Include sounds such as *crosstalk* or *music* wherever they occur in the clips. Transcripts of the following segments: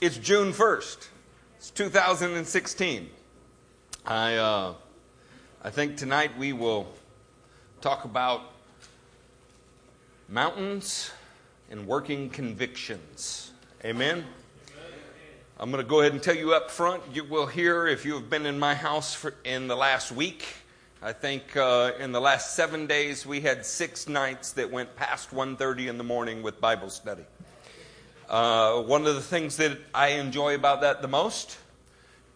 It's June 1st. It's 2016. I, uh, I think tonight we will talk about mountains and working convictions. Amen? I'm going to go ahead and tell you up front. You will hear if you have been in my house for, in the last week. I think uh, in the last seven days we had six nights that went past 1:30 in the morning with Bible study. Uh, one of the things that I enjoy about that the most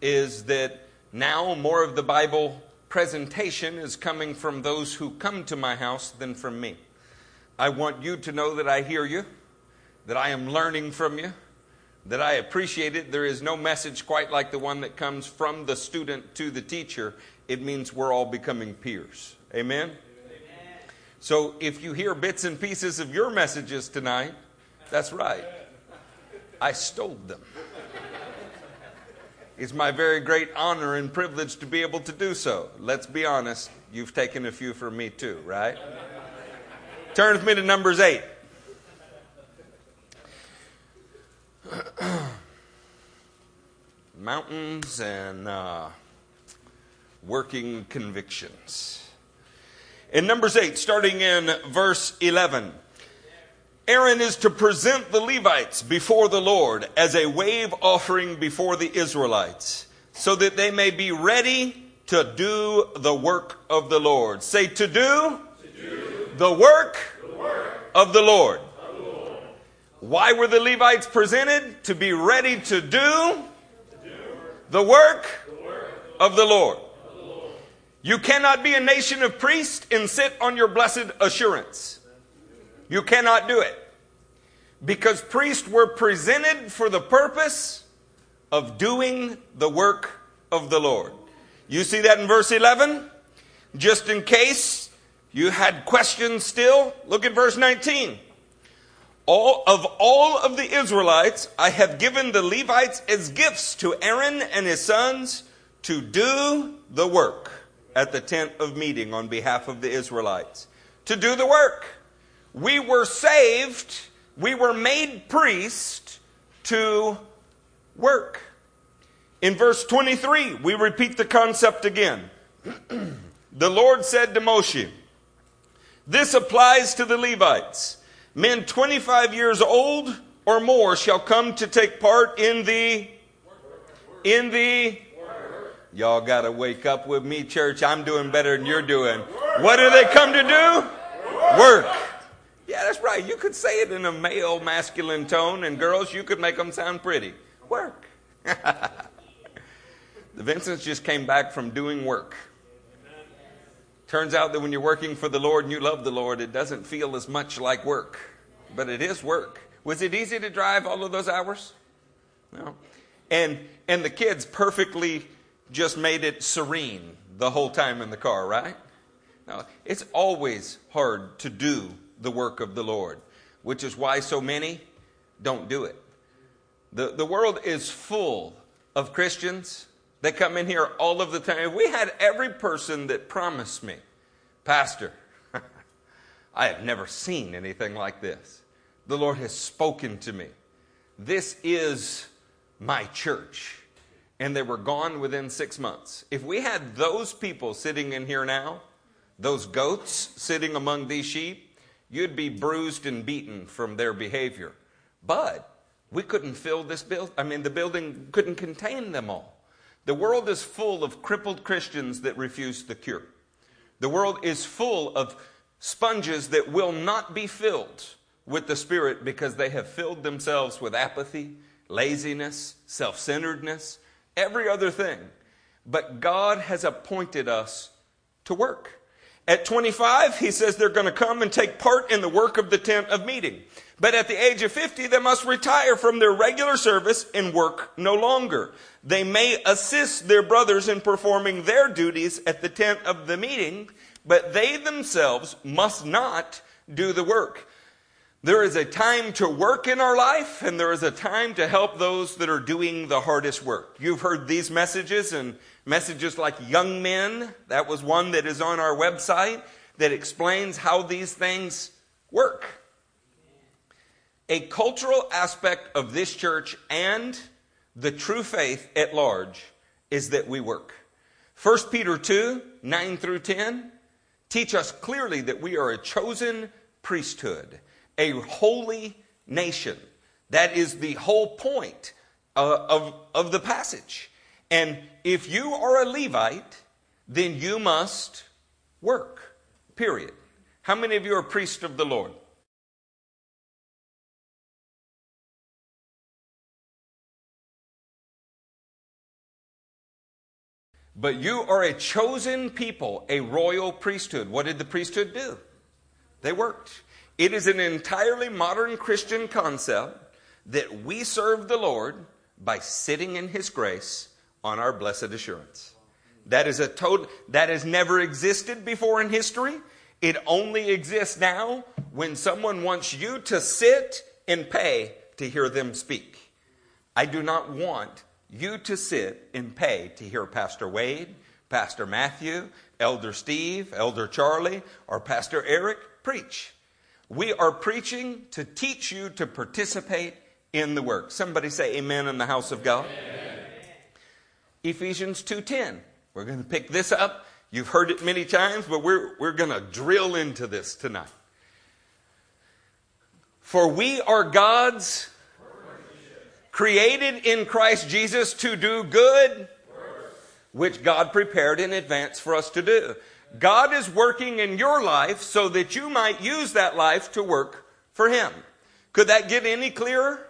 is that now more of the Bible presentation is coming from those who come to my house than from me. I want you to know that I hear you, that I am learning from you, that I appreciate it. There is no message quite like the one that comes from the student to the teacher. It means we're all becoming peers. Amen? Amen. So if you hear bits and pieces of your messages tonight, that's right. I stole them. It's my very great honor and privilege to be able to do so. Let's be honest, you've taken a few from me too, right? Turn with me to Numbers 8. *clears throat* Mountains and uh, working convictions. In Numbers 8, starting in verse 11. Aaron is to present the Levites before the Lord as a wave offering before the Israelites, so that they may be ready to do the work of the Lord. Say, to do, to do the, work the work of the Lord. Why were the Levites presented? To be ready to do, the, work. Of the Lord. You cannot be a nation of priests and sit on your blessed assurance. You cannot do it. Because priests were presented for the purpose of doing the work of the Lord. You see that in verse 11? Just in case you had questions still, look at verse 19. All of all of the Israelites, I have given the Levites as gifts to Aaron and his sons to do the work at the tent of meeting on behalf of the Israelites. To do the work. We were saved, we were made priests to work. In verse 23, we repeat the concept again. *clears throat* the Lord said to Moshe, This applies to the Levites. Men 25 years old or more shall come to take part in the in the Y'all got to wake up with me, church. I'm doing better than you're doing. What do they come to do? Work. Yeah, that's right. You could say it in a male, masculine tone, and girls, you could make them sound pretty. Work. *laughs* the Vincents just came back from doing work. Turns out that when you're working for the Lord and you love the Lord, it doesn't feel as much like work, but it is work. Was it easy to drive all of those hours? No. And and the kids perfectly just made it serene the whole time in the car, right? No, it's always hard to do the work of the Lord, which is why so many don't do it. The, the world is full of Christians that come in here all of the time. If we had every person that promised me, Pastor, *laughs* I have never seen anything like this. The Lord has spoken to me. This is my church. And they were gone within six months. If we had those people sitting in here now, those goats sitting among these sheep, you'd be bruised and beaten from their behavior. But we couldn't fill this building. I mean, the building couldn't contain them all. The world is full of crippled Christians that refuse the cure. The world is full of sponges that will not be filled with the Spirit because they have filled themselves with apathy, laziness, self centeredness, every other thing. But God has appointed us to work. At 25, he says they're going to come and take part in the work of the tent of meeting. But at the age of 50, they must retire from their regular service and work no longer. They may assist their brothers in performing their duties at the tent of the meeting, but they themselves must not do the work. There is a time to work in our life, and there is a time to help those that are doing the hardest work. You've heard these messages and Messages like Young Men, that was one that is on our website that explains how these things work. A cultural aspect of this church and the true faith at large is that we work. 1 Peter 2 9 through 10 teach us clearly that we are a chosen priesthood, a holy nation. That is the whole point uh, of, of the passage. And if you are a Levite, then you must work, period. How many of you are priests of the Lord? But you are a chosen people, a royal priesthood. What did the priesthood do? They worked. It is an entirely modern Christian concept that we serve the Lord by sitting in His grace on our blessed assurance. That is a total, that has never existed before in history. It only exists now when someone wants you to sit and pay to hear them speak. I do not want you to sit and pay to hear Pastor Wade, Pastor Matthew, Elder Steve, Elder Charlie, or Pastor Eric preach. We are preaching to teach you to participate in the work. Somebody say amen in the house of God. Amen. Ephesians 2:10. We're going to pick this up. You've heard it many times, but we're, we're going to drill into this tonight. For we are God's created in Christ Jesus to do good, which God prepared in advance for us to do. God is working in your life so that you might use that life to work for Him. Could that get any clearer?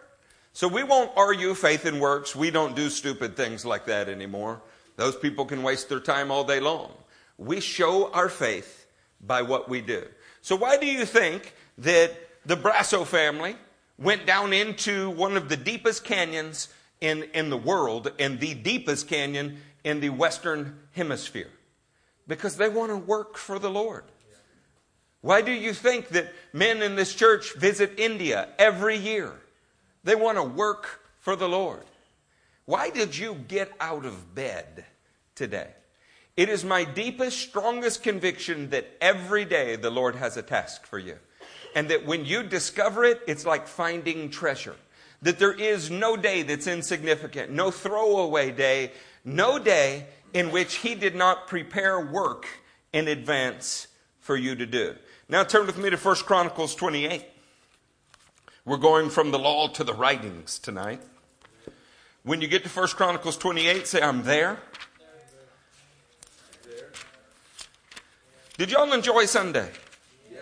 So we won't argue faith and works. We don't do stupid things like that anymore. Those people can waste their time all day long. We show our faith by what we do. So why do you think that the Brasso family went down into one of the deepest canyons in, in the world and the deepest canyon in the Western Hemisphere? Because they want to work for the Lord. Why do you think that men in this church visit India every year? They want to work for the Lord. Why did you get out of bed today? It is my deepest, strongest conviction that every day the Lord has a task for you. And that when you discover it, it's like finding treasure. That there is no day that's insignificant, no throwaway day, no day in which He did not prepare work in advance for you to do. Now turn with me to 1 Chronicles 28. We're going from the law to the writings tonight. When you get to 1 Chronicles 28, say, I'm there. Did y'all enjoy Sunday? Yes.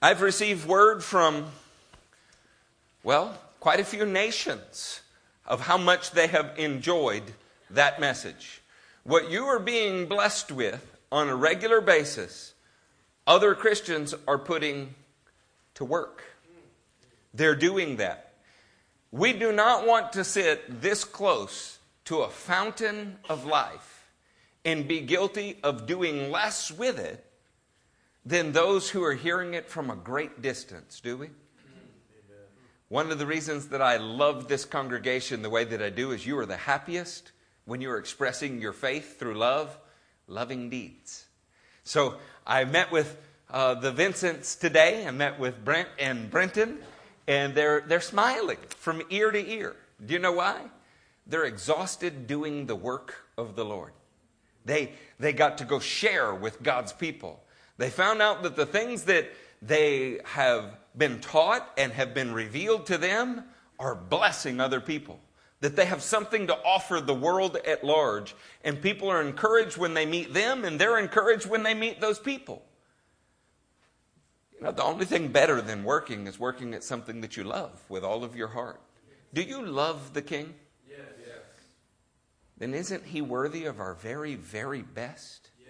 I've received word from, well, quite a few nations of how much they have enjoyed that message. What you are being blessed with on a regular basis, other Christians are putting to work. They're doing that. We do not want to sit this close to a fountain of life and be guilty of doing less with it than those who are hearing it from a great distance, do we? One of the reasons that I love this congregation the way that I do is you are the happiest when you are expressing your faith through love, loving deeds. So I met with uh, the Vincents today. I met with Brent and Brenton and they're, they're smiling from ear to ear. Do you know why? They're exhausted doing the work of the Lord. They, they got to go share with God's people. They found out that the things that they have been taught and have been revealed to them are blessing other people. That they have something to offer the world at large. And people are encouraged when they meet them, and they're encouraged when they meet those people. You know, the only thing better than working is working at something that you love with all of your heart. Do you love the King? Yes. yes. Then isn't he worthy of our very, very best? Yes.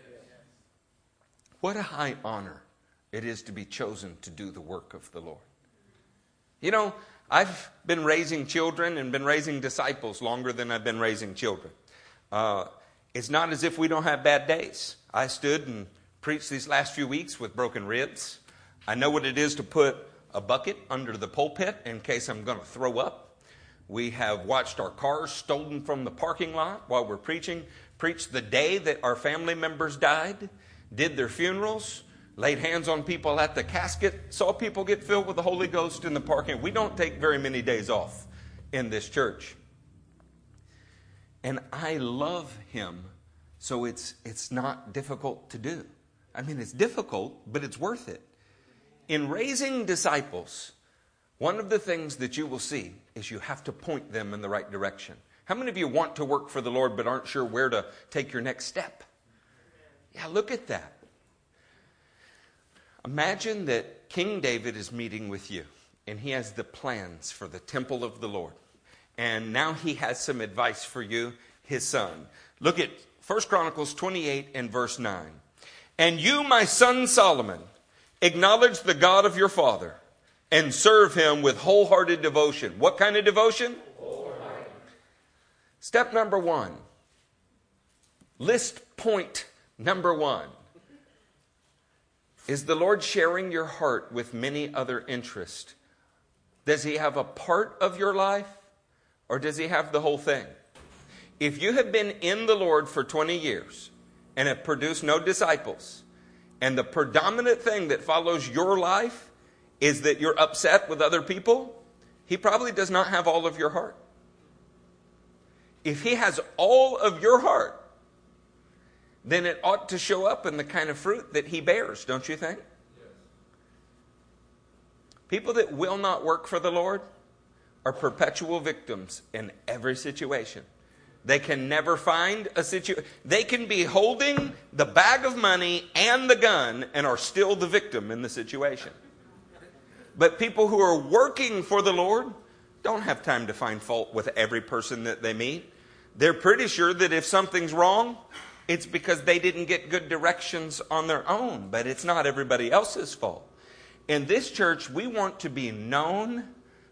What a high honor it is to be chosen to do the work of the Lord. You know, I've been raising children and been raising disciples longer than I've been raising children. Uh, it's not as if we don't have bad days. I stood and preached these last few weeks with broken ribs. I know what it is to put a bucket under the pulpit in case I'm going to throw up. We have watched our cars stolen from the parking lot while we're preaching, preached the day that our family members died, did their funerals, laid hands on people at the casket, saw people get filled with the Holy Ghost in the parking. We don't take very many days off in this church. And I love him, so it's, it's not difficult to do. I mean, it's difficult, but it's worth it. In raising disciples, one of the things that you will see is you have to point them in the right direction. How many of you want to work for the Lord but aren't sure where to take your next step? Yeah, look at that. Imagine that King David is meeting with you and he has the plans for the temple of the Lord. And now he has some advice for you, his son. Look at 1 Chronicles 28 and verse 9. And you, my son Solomon, acknowledge the God of your father and serve him with wholehearted devotion. What kind of devotion? Step number one list point number one. Is the Lord sharing your heart with many other interests? Does He have a part of your life or does He have the whole thing? If you have been in the Lord for 20 years and have produced no disciples, and the predominant thing that follows your life is that you're upset with other people, He probably does not have all of your heart. If He has all of your heart, then it ought to show up in the kind of fruit that He bears, don't you think? People that will not work for the Lord are perpetual victims in every situation. They can never find a situation. They can be holding the bag of money and the gun and are still the victim in the situation. But people who are working for the Lord don't have time to find fault with every person that they meet. They're pretty sure that if something's wrong, it's because they didn't get good directions on their own, but it's not everybody else's fault. In this church, we want to be known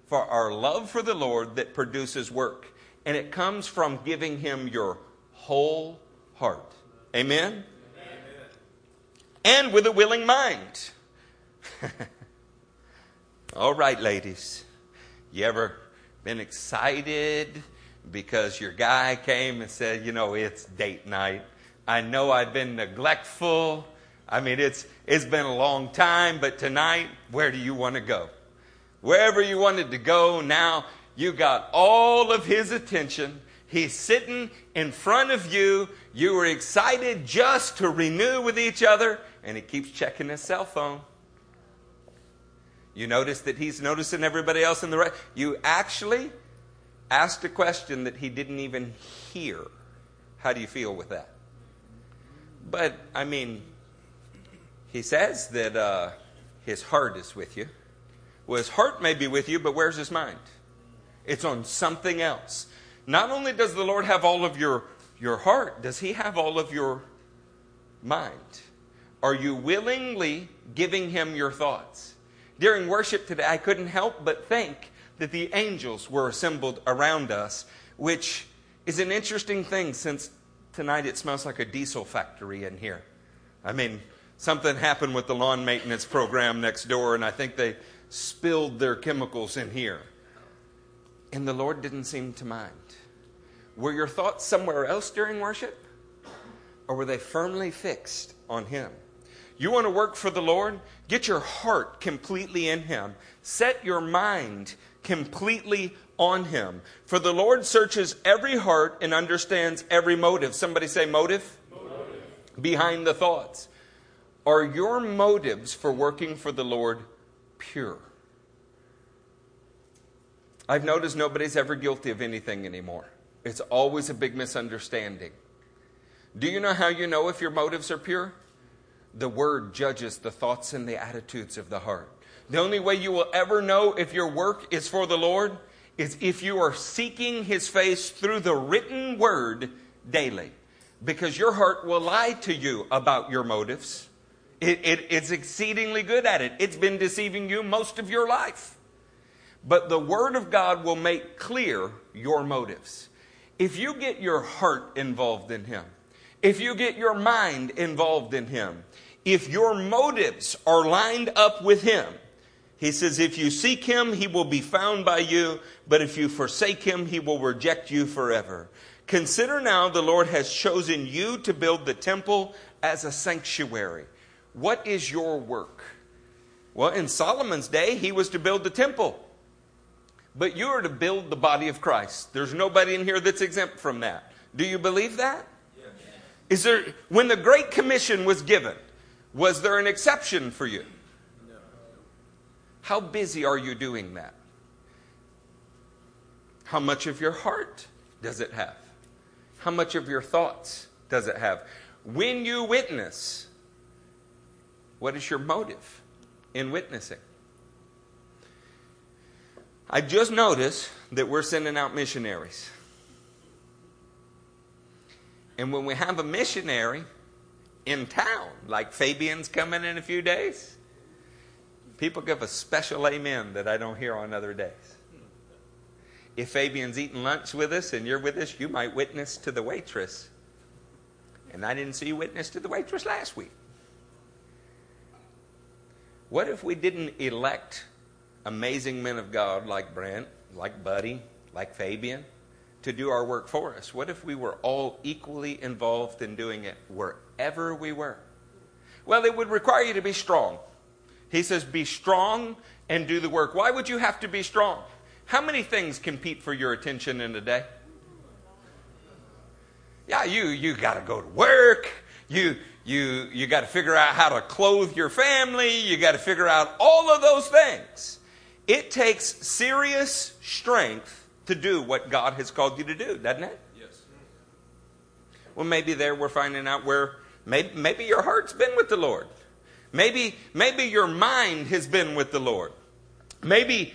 for our love for the Lord that produces work. And it comes from giving Him your whole heart. Amen? Amen. And with a willing mind. *laughs* All right, ladies. You ever been excited because your guy came and said, you know, it's date night? I know I've been neglectful. I mean, it's, it's been a long time, but tonight, where do you want to go? Wherever you wanted to go, now you got all of his attention. He's sitting in front of you. You were excited just to renew with each other, and he keeps checking his cell phone. You notice that he's noticing everybody else in the right. You actually asked a question that he didn't even hear. How do you feel with that? But, I mean, he says that uh, his heart is with you. Well, his heart may be with you, but where's his mind? It's on something else. Not only does the Lord have all of your, your heart, does he have all of your mind? Are you willingly giving him your thoughts? During worship today, I couldn't help but think that the angels were assembled around us, which is an interesting thing since tonight it smells like a diesel factory in here. I mean, something happened with the lawn maintenance program next door, and I think they spilled their chemicals in here. And the Lord didn't seem to mind. Were your thoughts somewhere else during worship? Or were they firmly fixed on Him? You want to work for the Lord? Get your heart completely in Him. Set your mind completely on Him. For the Lord searches every heart and understands every motive. Somebody say motive? motive. Behind the thoughts. Are your motives for working for the Lord pure? I've noticed nobody's ever guilty of anything anymore. It's always a big misunderstanding. Do you know how you know if your motives are pure? The Word judges the thoughts and the attitudes of the heart. The only way you will ever know if your work is for the Lord is if you are seeking His face through the written Word daily. Because your heart will lie to you about your motives. It, it, it's exceedingly good at it. It's been deceiving you most of your life. But the Word of God will make clear your motives. If you get your heart involved in Him, if you get your mind involved in Him, if your motives are lined up with Him, He says, if you seek Him, He will be found by you, but if you forsake Him, He will reject you forever. Consider now the Lord has chosen you to build the temple as a sanctuary What is your work? Well, in Solomon's day, he was to build the temple. But you are to build the body of Christ. There's nobody in here that's exempt from that. Do you believe that? Yes. Is there when the great commission was given, was there an exception for you? No. How busy are you doing that? How much of your heart does it have? How much of your thoughts does it have? When you witness, what is your motive in witnessing? I just noticed that we're sending out missionaries. And when we have a missionary in town, like Fabian's coming in a few days, people give a special amen that I don't hear on other days. If Fabian's eating lunch with us and you're with us, you might witness to the waitress. And I didn't see you witness to the waitress last week. What if we didn't elect amazing men of God like Brent, like Buddy, like Fabian to do our work for us? What if we were all equally involved in doing it wherever we were? Well, it would require you to be strong. He says, Be strong and do the work. Why would you have to be strong? How many things compete for your attention in a day? Yeah, you you got to go to work. You you you got to figure out how to clothe your family. You got to figure out all of those things. It takes serious strength to do what God has called you to do, doesn't it? Yes. Well, maybe there we're finding out where maybe, maybe your heart's been with the Lord. Maybe, maybe your mind has been with the Lord. Maybe,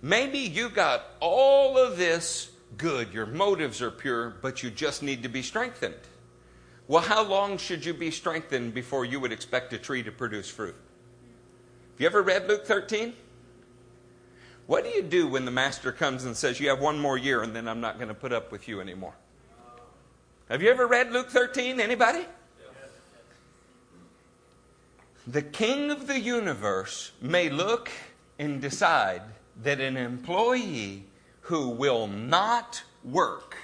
maybe you got all of this good. Your motives are pure, but you just need to be strengthened. Well, how long should you be strengthened before you would expect a tree to produce fruit? Have you ever read Luke 13? What do you do when the master comes and says, You have one more year and then I'm not going to put up with you anymore? Have you ever read Luke 13? Anybody? The king of the universe may look and decide that an employee who will not work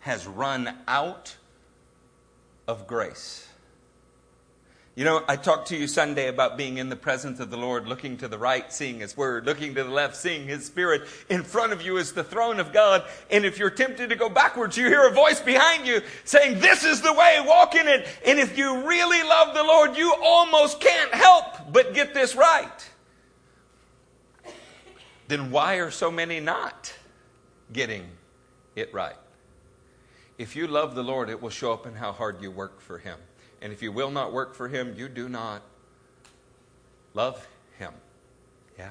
has run out of grace. You know, I talked to you Sunday about being in the presence of the Lord, looking to the right, seeing His Word, looking to the left, seeing His Spirit. In front of you is the throne of God. And if you're tempted to go backwards, you hear a voice behind you saying, This is the way, walk in it. And if you really love the Lord, you almost can't help but get this right. Then why are so many not getting it right? If you love the Lord, it will show up in how hard you work for Him. And if you will not work for him, you do not love him. Yeah?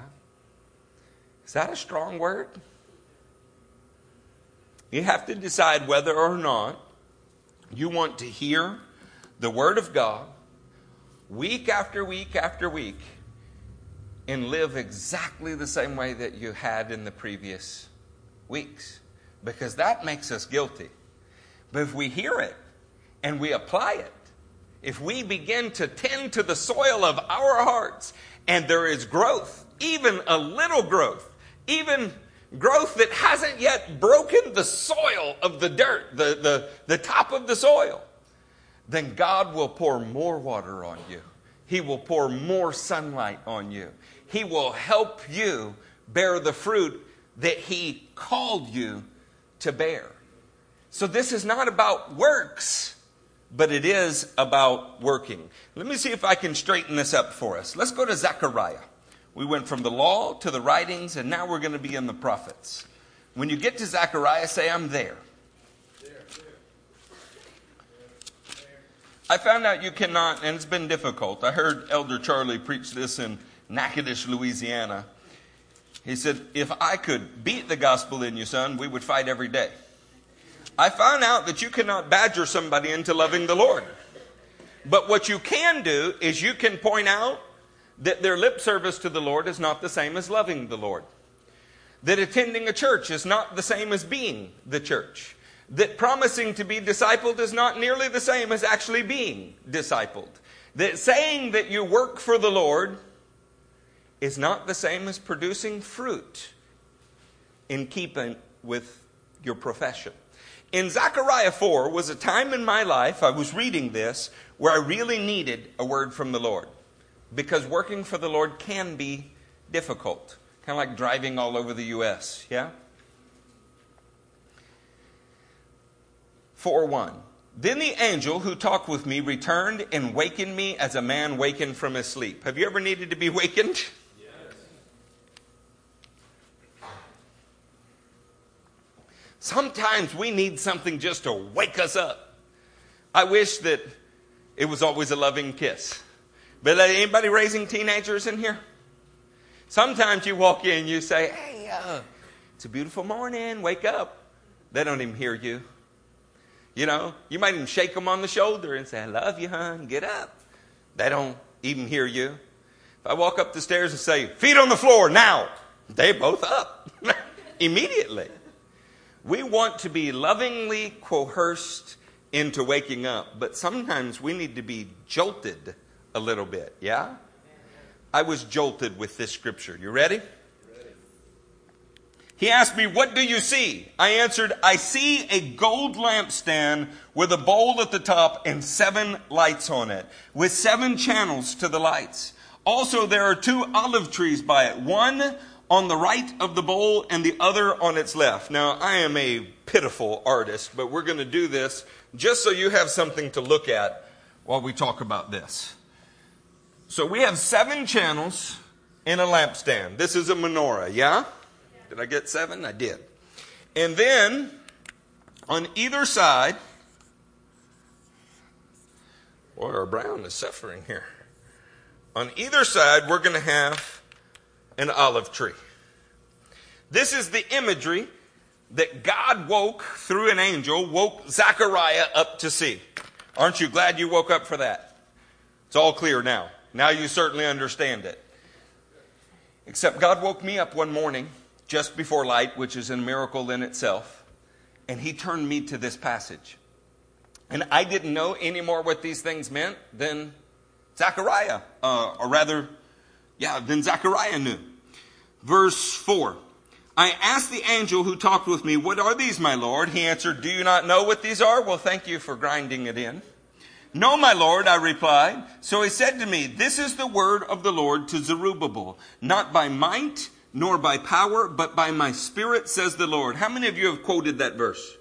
Is that a strong word? You have to decide whether or not you want to hear the Word of God week after week after week and live exactly the same way that you had in the previous weeks. Because that makes us guilty. But if we hear it and we apply it, if we begin to tend to the soil of our hearts and there is growth, even a little growth, even growth that hasn't yet broken the soil of the dirt, the, the, the top of the soil, then God will pour more water on you. He will pour more sunlight on you. He will help you bear the fruit that He called you to bear. So this is not about works but it is about working. Let me see if I can straighten this up for us. Let's go to Zechariah. We went from the law to the writings, and now we're going to be in the prophets. When you get to Zechariah, say, I'm there. I found out you cannot, and it's been difficult. I heard Elder Charlie preach this in Natchitoches, Louisiana. He said, If I could beat the gospel in you, son, we would fight every day. I found out that you cannot badger somebody into loving the Lord. But what you can do is you can point out that their lip service to the Lord is not the same as loving the Lord. That attending a church is not the same as being the church. That promising to be discipled is not nearly the same as actually being discipled. That saying that you work for the Lord is not the same as producing fruit in keeping with your profession. In Zechariah 4 was a time in my life, I was reading this, where I really needed a word from the Lord. because working for the Lord can be difficult. Kind of like driving all over the U.S., yeah? 4 1. Then the angel who talked with me returned and wakened me as a man wakened from his sleep. Have you ever needed to be *laughs* wakened? Sometimes we need something just to wake us up. I wish that it was always a loving kiss. But anybody raising teenagers in here? Sometimes you walk in, you say, "Hey, uh, it's a beautiful morning. Wake up." They don't even hear you. You know, you might even shake them on the shoulder and say, I love you, hon, get up. They don't even hear you. If I walk up the stairs and say, feet on the floor now, they both up *laughs* immediately. We want to be lovingly coerced into waking up, but sometimes we need to be jolted a little bit, yeah? I was jolted with this scripture. You ready? He asked me, What do you see? I answered, I see a gold lampstand with a bowl at the top and seven lights on it, with seven channels to the lights. Also, there are two olive trees by it, one on the right of the bowl and the other on its left. Now, I am a pitiful artist, but we're going to do this just so you have something to look at while we talk about this. So, we have seven channels in a lampstand. This is a menorah, yeah? Did I get seven? I did. And then on either side, boy, our brown is suffering here. On either side, we're going to have an olive tree. This is the imagery that God woke through an angel, woke Zechariah up to see. Aren't you glad you woke up for that? It's all clear now. Now you certainly understand it. Except God woke me up one morning just before light, which is a miracle in itself. And he turned me to this passage. And I didn't know any more what these things meant than Zechariah, uh, or rather, yeah, then Zechariah knew. Verse 4. I asked the angel who talked with me, What are these, my Lord? He answered, Do you not know what these are? Well, thank you for grinding it in. No, my Lord, I replied. So he said to me, This is the word of the Lord to Zerubbabel, not by might, nor by power, but by my spirit, says the Lord. How many of you have quoted that verse?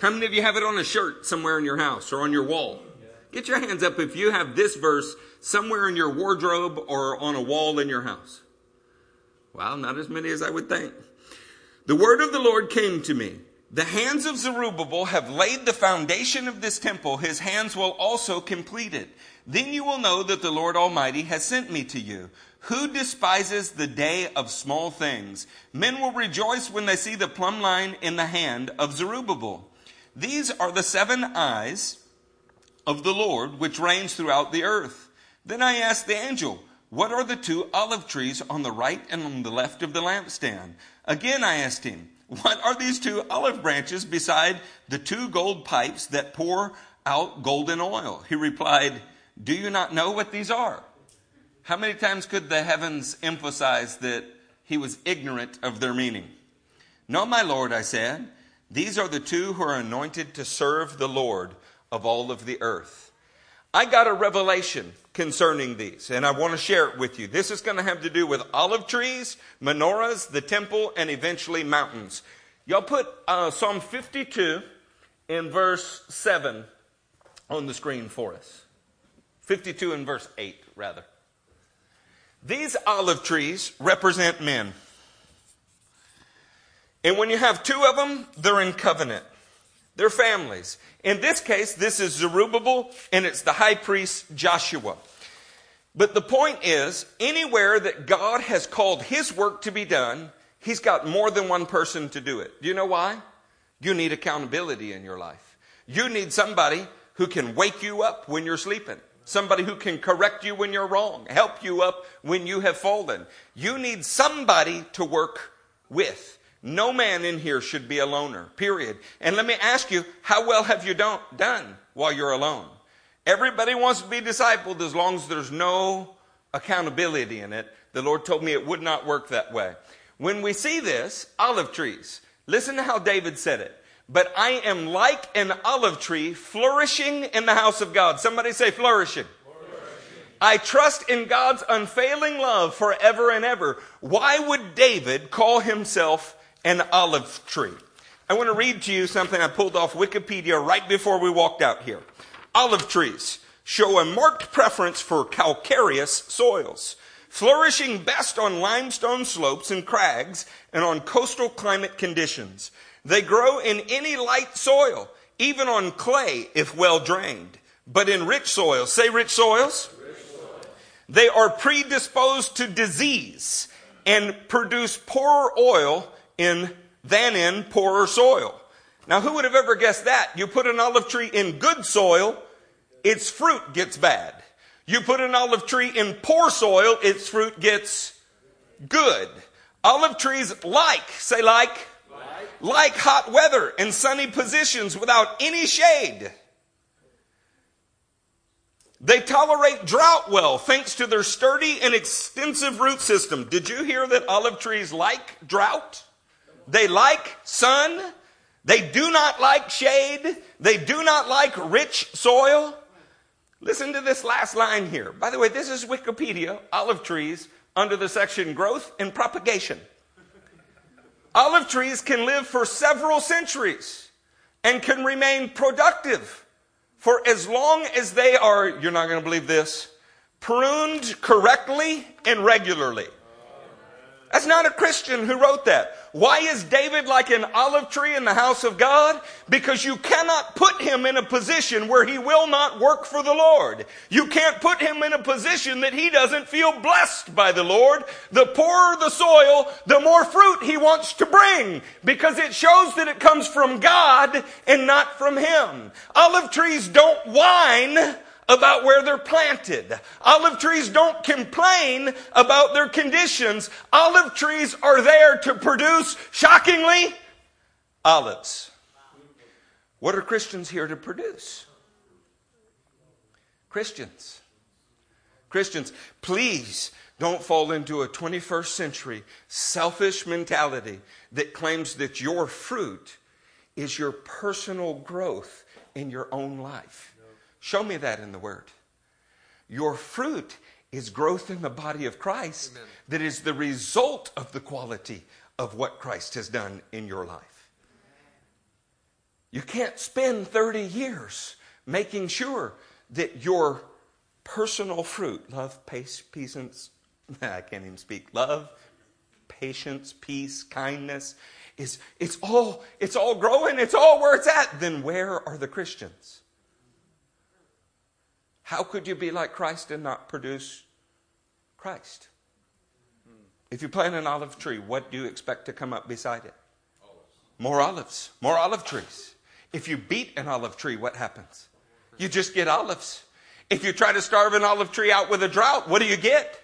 How many of you have it on a shirt somewhere in your house or on your wall? Get your hands up if you have this verse somewhere in your wardrobe or on a wall in your house. Well, not as many as I would think. The word of the Lord came to me. The hands of Zerubbabel have laid the foundation of this temple. His hands will also complete it. Then you will know that the Lord Almighty has sent me to you. Who despises the day of small things? Men will rejoice when they see the plumb line in the hand of Zerubbabel. These are the seven eyes of the Lord which reigns throughout the earth. Then I asked the angel, What are the two olive trees on the right and on the left of the lampstand? Again I asked him, What are these two olive branches beside the two gold pipes that pour out golden oil? He replied, Do you not know what these are? How many times could the heavens emphasize that he was ignorant of their meaning? No, my Lord, I said, these are the two who are anointed to serve the Lord of all of the earth. I got a revelation concerning these, and I want to share it with you. This is going to have to do with olive trees, menorahs, the temple, and eventually mountains. Y'all put uh, Psalm 52 in verse 7 on the screen for us. 52 in verse 8, rather. These olive trees represent men. And when you have two of them, they're in covenant. They're families. In this case, this is Zerubbabel and it's the high priest Joshua. But the point is, anywhere that God has called his work to be done, he's got more than one person to do it. Do you know why? You need accountability in your life. You need somebody who can wake you up when you're sleeping. Somebody who can correct you when you're wrong, help you up when you have fallen. You need somebody to work with. No man in here should be a loner, period. And let me ask you, how well have you done while you're alone? Everybody wants to be discipled as long as there's no accountability in it. The Lord told me it would not work that way. When we see this, olive trees, listen to how David said it. But I am like an olive tree flourishing in the house of God. Somebody say flourishing. flourishing. I trust in God's unfailing love forever and ever. Why would David call himself an olive tree? I want to read to you something I pulled off Wikipedia right before we walked out here. Olive trees show a marked preference for calcareous soils, flourishing best on limestone slopes and crags and on coastal climate conditions. They grow in any light soil, even on clay if well drained. But in rich soils, say rich soils, they are predisposed to disease and produce poorer oil in, than in poorer soil. Now, who would have ever guessed that? You put an olive tree in good soil, its fruit gets bad. You put an olive tree in poor soil, its fruit gets good. Olive trees like, say like, like, like hot weather and sunny positions without any shade. They tolerate drought well thanks to their sturdy and extensive root system. Did you hear that olive trees like drought? They like sun. They do not like shade. They do not like rich soil. Listen to this last line here. By the way, this is Wikipedia, olive trees, under the section growth and propagation. olive trees can live for several centuries and can remain productive for as long as they are, you're not going to believe this, pruned correctly and regularly. That's not a Christian who wrote that. Why is David like an olive tree in the house of God? Because you cannot put him in a position where he will not work for the Lord. You can't put him in a position that he doesn't feel blessed by the Lord. The poorer the soil, the more fruit he wants to bring because it shows that it comes from God and not from him. Olive trees don't whine about where they're planted. Olive trees don't complain about their conditions. Olive trees are there to produce, shockingly, olives. What are Christians here to produce? Christians. Christians, please don't fall into a 21st century selfish mentality that claims that your fruit is your personal growth in your own life. Show me that in the Word. Your fruit is growth in the body of Christ Amen. that is the result of the quality of what Christ has done in your life. You can't spend 30 years making sure that your personal fruit, love, peace, patience, *laughs* I can't even speak, love, patience, peace, kindness, is it's all it's all growing, it's all where it's at. Then where are the Christians? How could you be like Christ and not produce Christ? If you plant an olive tree, what do you expect to come up beside it? Olives. More olives, more olive trees. If you beat an olive tree, what happens? You just get olives. If you try to starve an olive tree out with a drought, what do you get?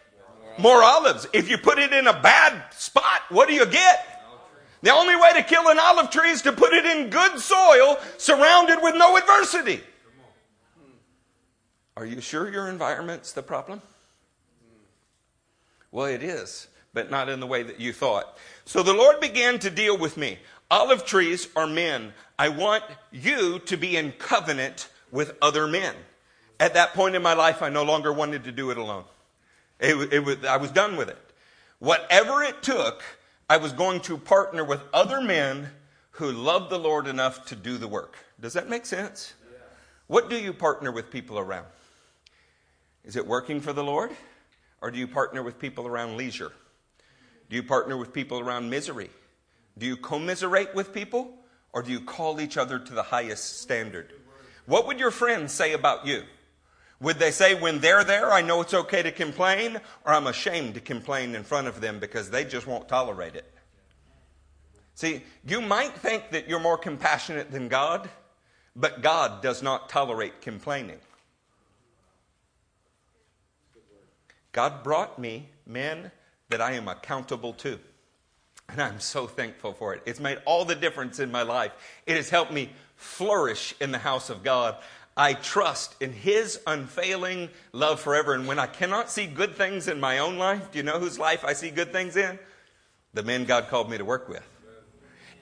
More olives. If you put it in a bad spot, what do you get? The only way to kill an olive tree is to put it in good soil surrounded with no adversity. Are you sure your environment's the problem? Well, it is, but not in the way that you thought. So the Lord began to deal with me. Olive trees are men. I want you to be in covenant with other men. At that point in my life, I no longer wanted to do it alone. It, it was, I was done with it. Whatever it took, I was going to partner with other men who loved the Lord enough to do the work. Does that make sense? What do you partner with people around? Is it working for the Lord? Or do you partner with people around leisure? Do you partner with people around misery? Do you commiserate with people? Or do you call each other to the highest standard? What would your friends say about you? Would they say, when they're there, I know it's okay to complain, or I'm ashamed to complain in front of them because they just won't tolerate it? See, you might think that you're more compassionate than God, but God does not tolerate complaining. God brought me men that I am accountable to. And I'm so thankful for it. It's made all the difference in my life. It has helped me flourish in the house of God. I trust in His unfailing love forever. And when I cannot see good things in my own life, do you know whose life I see good things in? The men God called me to work with.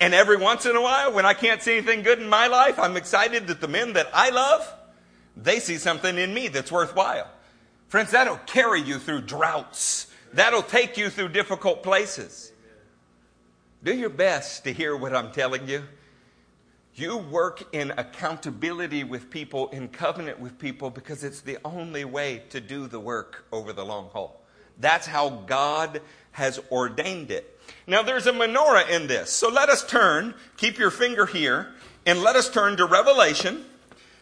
And every once in a while, when I can't see anything good in my life, I'm excited that the men that I love, they see something in me that's worthwhile. Friends, that'll carry you through droughts. That'll take you through difficult places. Do your best to hear what I'm telling you. You work in accountability with people, in covenant with people, because it's the only way to do the work over the long haul. That's how God has ordained it. Now, there's a menorah in this. So let us turn, keep your finger here, and let us turn to Revelation,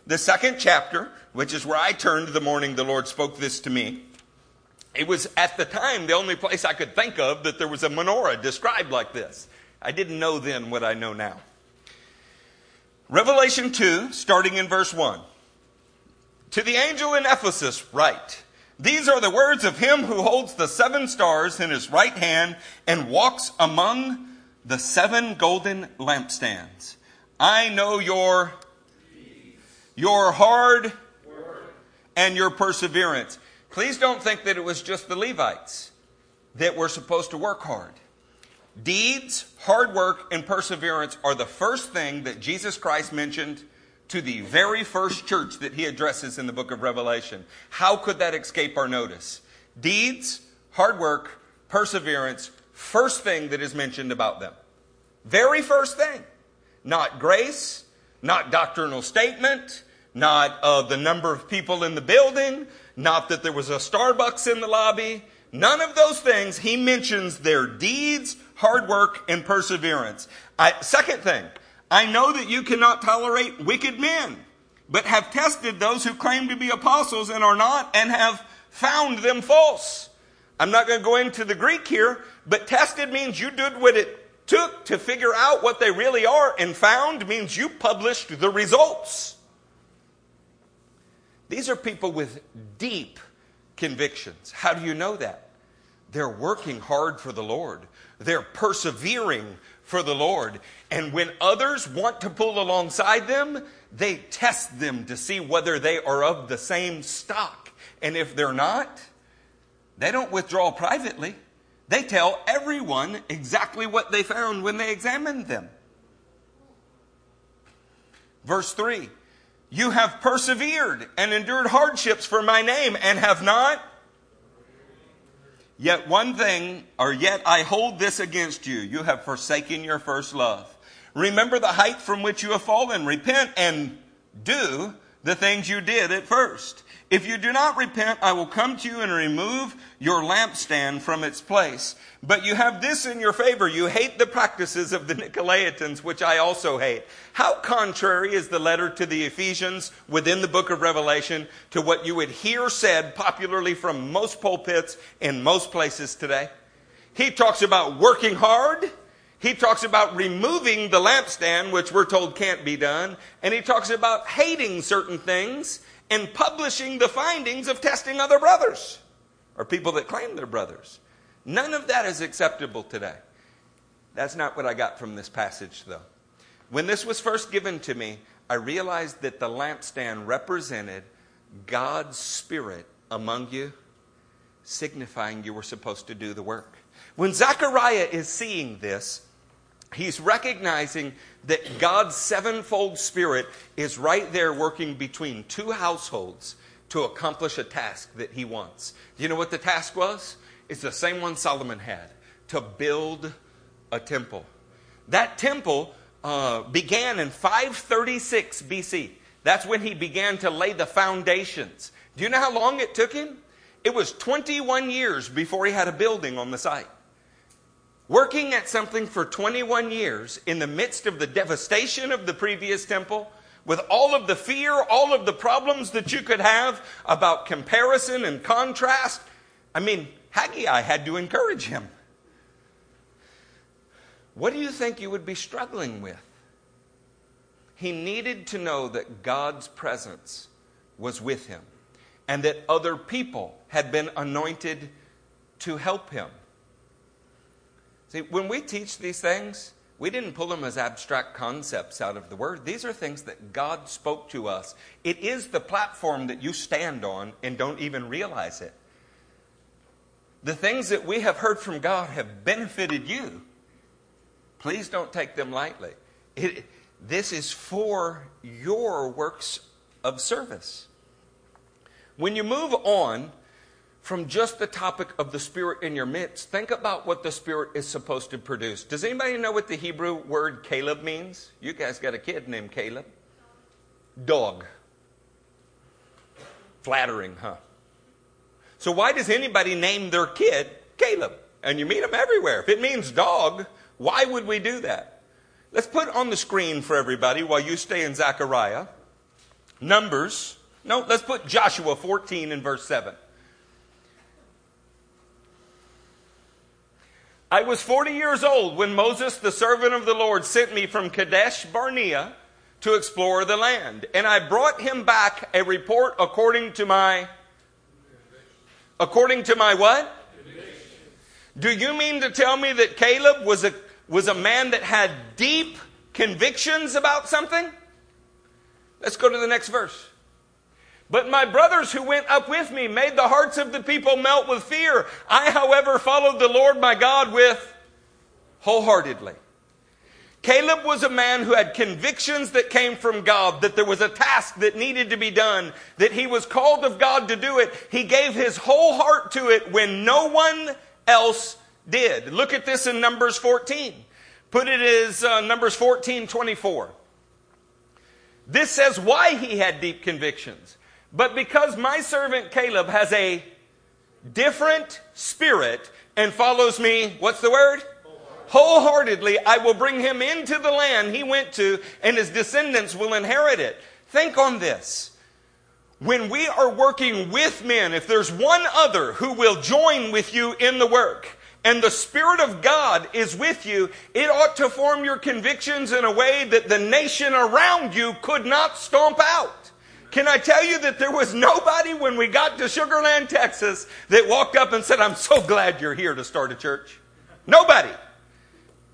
the second chapter, which is where I turned the morning the Lord spoke this to me. It was at the time the only place I could think of that there was a menorah described like this. I didn't know then what I know now. Revelation 2, starting in verse 1. To the angel in Ephesus, write These are the words of him who holds the seven stars in his right hand and walks among the seven golden lampstands. I know your, your hard and your perseverance. Please don't think that it was just the Levites that were supposed to work hard. Deeds, hard work, and perseverance are the first thing that Jesus Christ mentioned to the very first church that he addresses in the book of Revelation. How could that escape our notice? Deeds, hard work, perseverance, first thing that is mentioned about them. Very first thing. Not grace, not doctrinal statement, not uh, the number of people in the building, not that there was a Starbucks in the lobby. None of those things. He mentions their deeds, hard work, and perseverance. I, second thing, I know that you cannot tolerate wicked men, but have tested those who claim to be apostles and are not, and have found them false. I'm not going to go into the Greek here, but tested means you did what it took to figure out what they really are, and found means you published the results. These are people with deep convictions. How do you know that? They're working hard for the Lord. They're persevering for the Lord. And when others want to pull alongside them, they test them to see whether they are of the same stock. And if they're not, they don't withdraw privately. They tell everyone exactly what they found when they examined them. Verse 3 You have persevered and endured hardships for my name and have not Yet one thing, or yet I hold this against you. You have forsaken your first love. Remember the height from which you have fallen. Repent and do the things you did at first. If you do not repent, I will come to you and remove your lampstand from its place. But you have this in your favor. You hate the practices of the Nicolaitans, which I also hate. How contrary is the letter to the Ephesians within the book of Revelation to what you would hear said popularly from most pulpits in most places today? He talks about working hard. He talks about removing the lampstand, which we're told can't be done. And he talks about hating certain things and publishing the findings of testing other brothers or people that claim they're brothers. None of that is acceptable today. That's not what I got from this passage, though. When this was first given to me, I realized that the lampstand represented God's Spirit among you, signifying you were supposed to do the work. When Zechariah is seeing this, he's recognizing that God's sevenfold spirit is right there working between two households to accomplish a task that he wants. Do you know what the task was? It's the same one Solomon had to build a temple. That temple uh, began in 536 BC. That's when he began to lay the foundations. Do you know how long it took him? It was 21 years before he had a building on the site working at something for 21 years in the midst of the devastation of the previous temple, with all of the fear, all of the problems that you could have about comparison and contrast. I mean, Haggai had to encourage him. What do you think you would be struggling with? He needed to know that God's presence was with him and that other people had been anointed to help him. See, when we teach these things, we didn't pull them as abstract concepts out of the Word. These are things that God spoke to us. It is the platform that you stand on and don't even realize it. The things that we have heard from God have benefited you. Please don't take them lightly. It, this is for your works of service. When you move on from just the topic of the Spirit in your midst, think about what the Spirit is supposed to produce. Does anybody know what the Hebrew word Caleb means? You guys got a kid named Caleb. Dog. Flattering, huh? So, why does anybody name their kid Caleb? And you meet them everywhere. If it means dog, why would we do that? Let's put on the screen for everybody while you stay in Zechariah. Numbers. No, let's put Joshua 14 and verse 7. I was 40 years old when Moses, the servant of the Lord, sent me from Kadesh Barnea to explore the land. And I brought him back a report according to my according to my what? Do you mean to tell me that Caleb was a was a man that had deep convictions about something? Let's go to the next verse. But my brothers who went up with me made the hearts of the people melt with fear. I, however, followed the Lord my God with wholeheartedly. Caleb was a man who had convictions that came from God, that there was a task that needed to be done, that he was called of God to do it. He gave his whole heart to it when no one else did. Look at this in Numbers 14. Put it as uh, Numbers 14 24. This says why he had deep convictions. But because my servant Caleb has a different spirit and follows me, what's the word? Wholeheartedly, I will bring him into the land he went to, and his descendants will inherit it. Think on this. When we are working with men, if there's one other who will join with you in the work, and the Spirit of God is with you, it ought to form your convictions in a way that the nation around you could not stomp out. Can I tell you that there was nobody when we got to Sugar Land, Texas, that walked up and said, I'm so glad you're here to start a church? Nobody.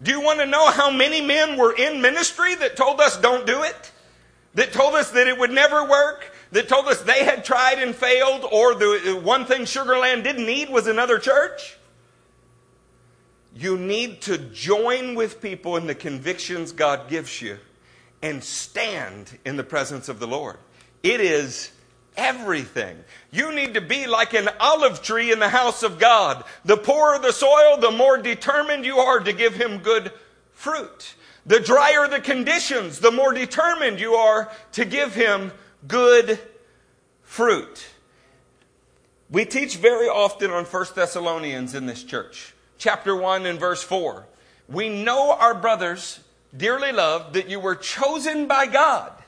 Do you want to know how many men were in ministry that told us don't do it? That told us that it would never work? That told us they had tried and failed, or the one thing Sugar Land didn't need was another church? You need to join with people in the convictions God gives you and stand in the presence of the Lord. It is everything. You need to be like an olive tree in the house of God. The poorer the soil, the more determined you are to give Him good fruit. The drier the conditions, the more determined you are to give Him good fruit. We teach very often on 1 Thessalonians in this church chapter 1 and verse 4. We know our brothers, dearly loved, that you were chosen by God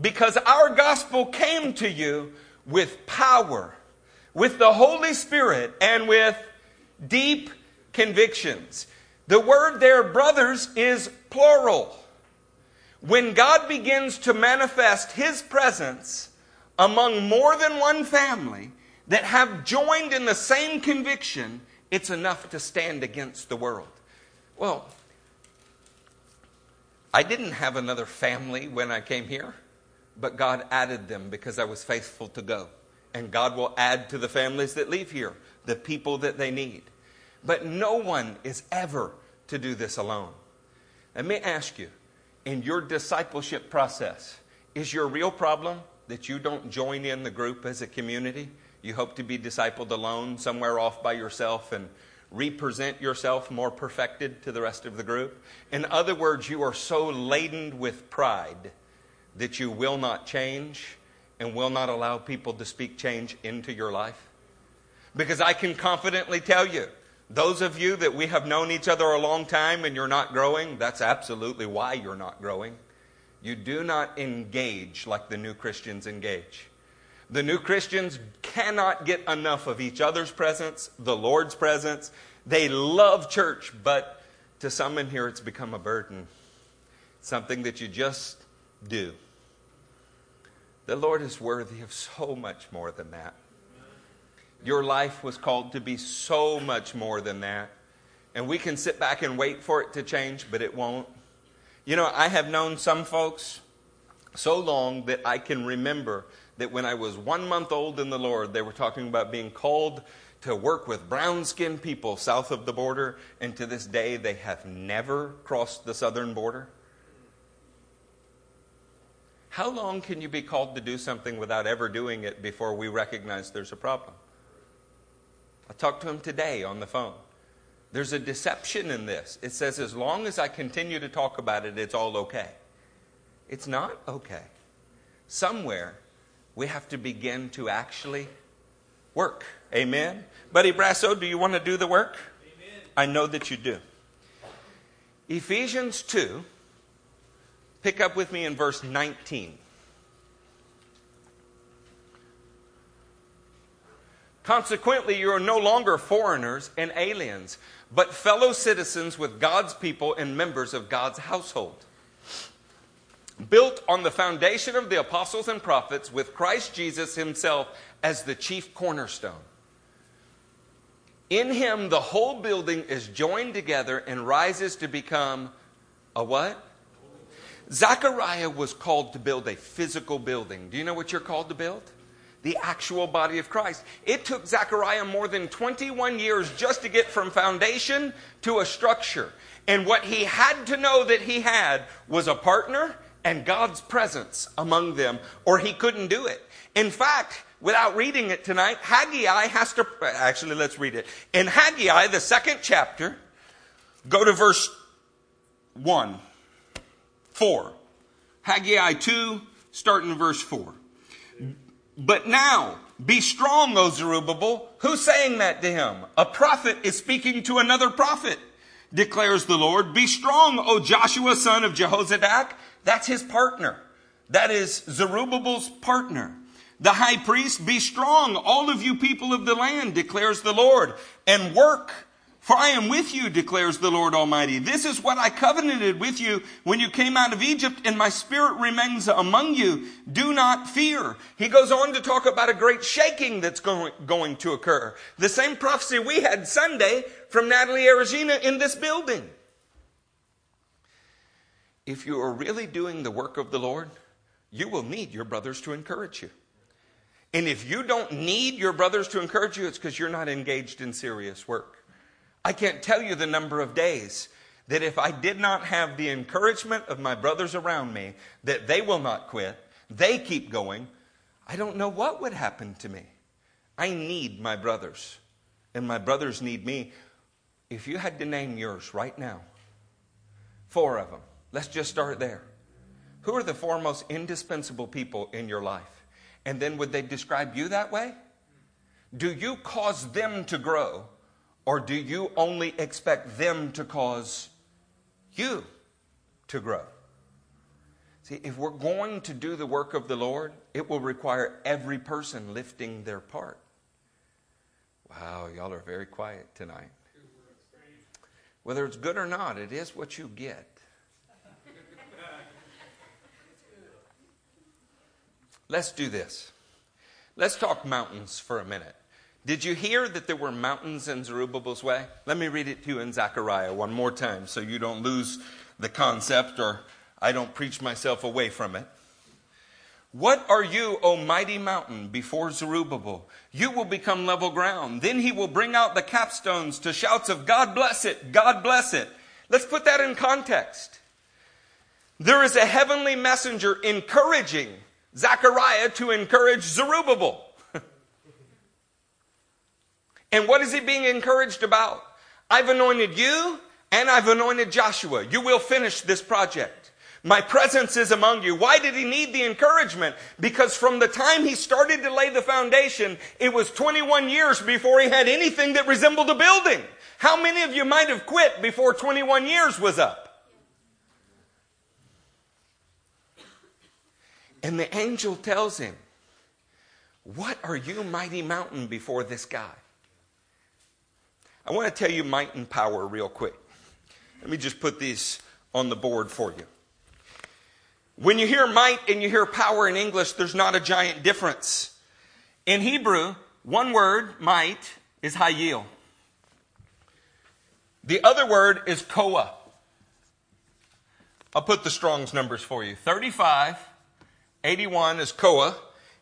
because our gospel came to you with power, with the Holy Spirit, and with deep convictions. The word there, brothers, is plural. When God begins to manifest His presence among more than one family that have joined in the same conviction, it's enough to stand against the world. Well, I didn't have another family when I came here, but God added them because I was faithful to go. And God will add to the families that leave here the people that they need. But no one is ever to do this alone. Let me ask you in your discipleship process, is your real problem that you don't join in the group as a community? You hope to be discipled alone, somewhere off by yourself, and represent yourself more perfected to the rest of the group. In other words, you are so laden with pride that you will not change and will not allow people to speak change into your life. Because I can confidently tell you, those of you that we have known each other a long time and you're not growing, that's absolutely why you're not growing. You do not engage like the new Christians engage. The new Christians cannot get enough of each other's presence, the Lord's presence. They love church, but to some in here, it's become a burden, something that you just do. The Lord is worthy of so much more than that. Your life was called to be so much more than that. And we can sit back and wait for it to change, but it won't. You know, I have known some folks so long that I can remember that when I was one month old in the Lord, they were talking about being called to work with brown skinned people south of the border, and to this day, they have never crossed the southern border. How long can you be called to do something without ever doing it before we recognize there's a problem? I talked to him today on the phone. There's a deception in this. It says, as long as I continue to talk about it, it's all okay. It's not okay. Somewhere, we have to begin to actually work. Amen? Buddy Brasso, do you want to do the work? Amen. I know that you do. Ephesians 2, pick up with me in verse 19. Consequently, you are no longer foreigners and aliens, but fellow citizens with God's people and members of God's household. Built on the foundation of the apostles and prophets, with Christ Jesus himself as the chief cornerstone. In him, the whole building is joined together and rises to become a what? Zechariah was called to build a physical building. Do you know what you're called to build? the actual body of Christ. It took Zechariah more than 21 years just to get from foundation to a structure. And what he had to know that he had was a partner and God's presence among them, or he couldn't do it. In fact, without reading it tonight, Haggai has to, actually, let's read it. In Haggai, the second chapter, go to verse 1, 4. Haggai 2, starting in verse 4. But now, be strong, O Zerubbabel. Who's saying that to him? A prophet is speaking to another prophet, declares the Lord. Be strong, O Joshua, son of Jehozadak. That's his partner. That is Zerubbabel's partner. The high priest, be strong, all of you people of the land, declares the Lord, and work for I am with you, declares the Lord Almighty. This is what I covenanted with you when you came out of Egypt, and my spirit remains among you. Do not fear. He goes on to talk about a great shaking that's going, to occur. The same prophecy we had Sunday from Natalie Aragina in this building. If you are really doing the work of the Lord, you will need your brothers to encourage you. And if you don't need your brothers to encourage you, it's because you're not engaged in serious work. I can't tell you the number of days that if I did not have the encouragement of my brothers around me that they will not quit, they keep going, I don't know what would happen to me. I need my brothers, and my brothers need me. If you had to name yours right now, four of them, let's just start there. Who are the four most indispensable people in your life? And then would they describe you that way? Do you cause them to grow? Or do you only expect them to cause you to grow? See, if we're going to do the work of the Lord, it will require every person lifting their part. Wow, y'all are very quiet tonight. Whether it's good or not, it is what you get. Let's do this. Let's talk mountains for a minute. Did you hear that there were mountains in Zerubbabel's way? Let me read it to you in Zechariah one more time so you don't lose the concept or I don't preach myself away from it. What are you, O mighty mountain, before Zerubbabel? You will become level ground. Then he will bring out the capstones to shouts of God bless it, God bless it. Let's put that in context. There is a heavenly messenger encouraging Zechariah to encourage Zerubbabel. And what is he being encouraged about? I've anointed you and I've anointed Joshua. You will finish this project. My presence is among you. Why did he need the encouragement? Because from the time he started to lay the foundation, it was 21 years before he had anything that resembled a building. How many of you might have quit before 21 years was up? And the angel tells him, What are you, mighty mountain, before this guy? I want to tell you might and power real quick. Let me just put these on the board for you. When you hear might and you hear power in English, there's not a giant difference. In Hebrew, one word, might, is hayil. The other word is koa. I'll put the Strong's numbers for you. 35, 81 is koa,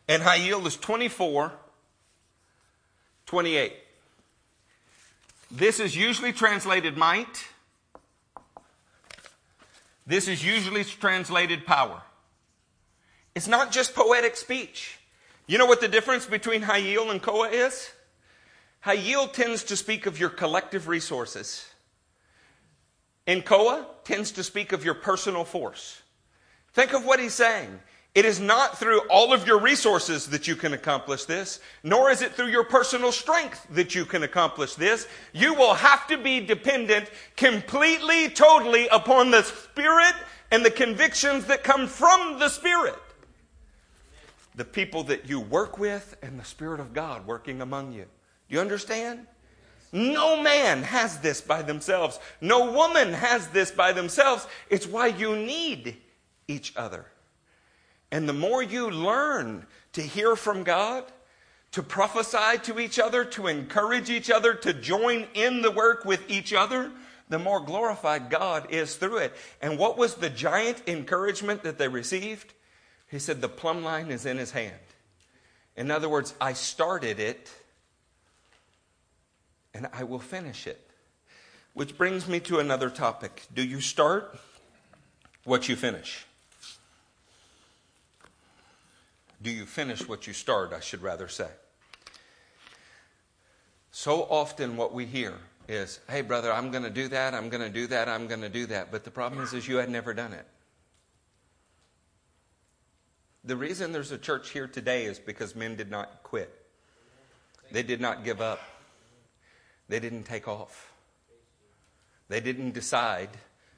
and hayil is 24, 28. This is usually translated might. This is usually translated power. It's not just poetic speech. You know what the difference between Hayil and Koa is? Hayil tends to speak of your collective resources. Enkoa tends to speak of your personal force. Think of what he's saying. It is not through all of your resources that you can accomplish this, nor is it through your personal strength that you can accomplish this. You will have to be dependent completely, totally upon the Spirit and the convictions that come from the Spirit. The people that you work with and the Spirit of God working among you. Do you understand? No man has this by themselves. No woman has this by themselves. It's why you need each other. And the more you learn to hear from God, to prophesy to each other, to encourage each other, to join in the work with each other, the more glorified God is through it. And what was the giant encouragement that they received? He said, The plumb line is in his hand. In other words, I started it and I will finish it. Which brings me to another topic. Do you start what you finish? Do you finish what you start, I should rather say? So often what we hear is, hey, brother, I'm going to do that, I'm going to do that, I'm going to do that. But the problem is, is you had never done it. The reason there's a church here today is because men did not quit. They did not give up. They didn't take off. They didn't decide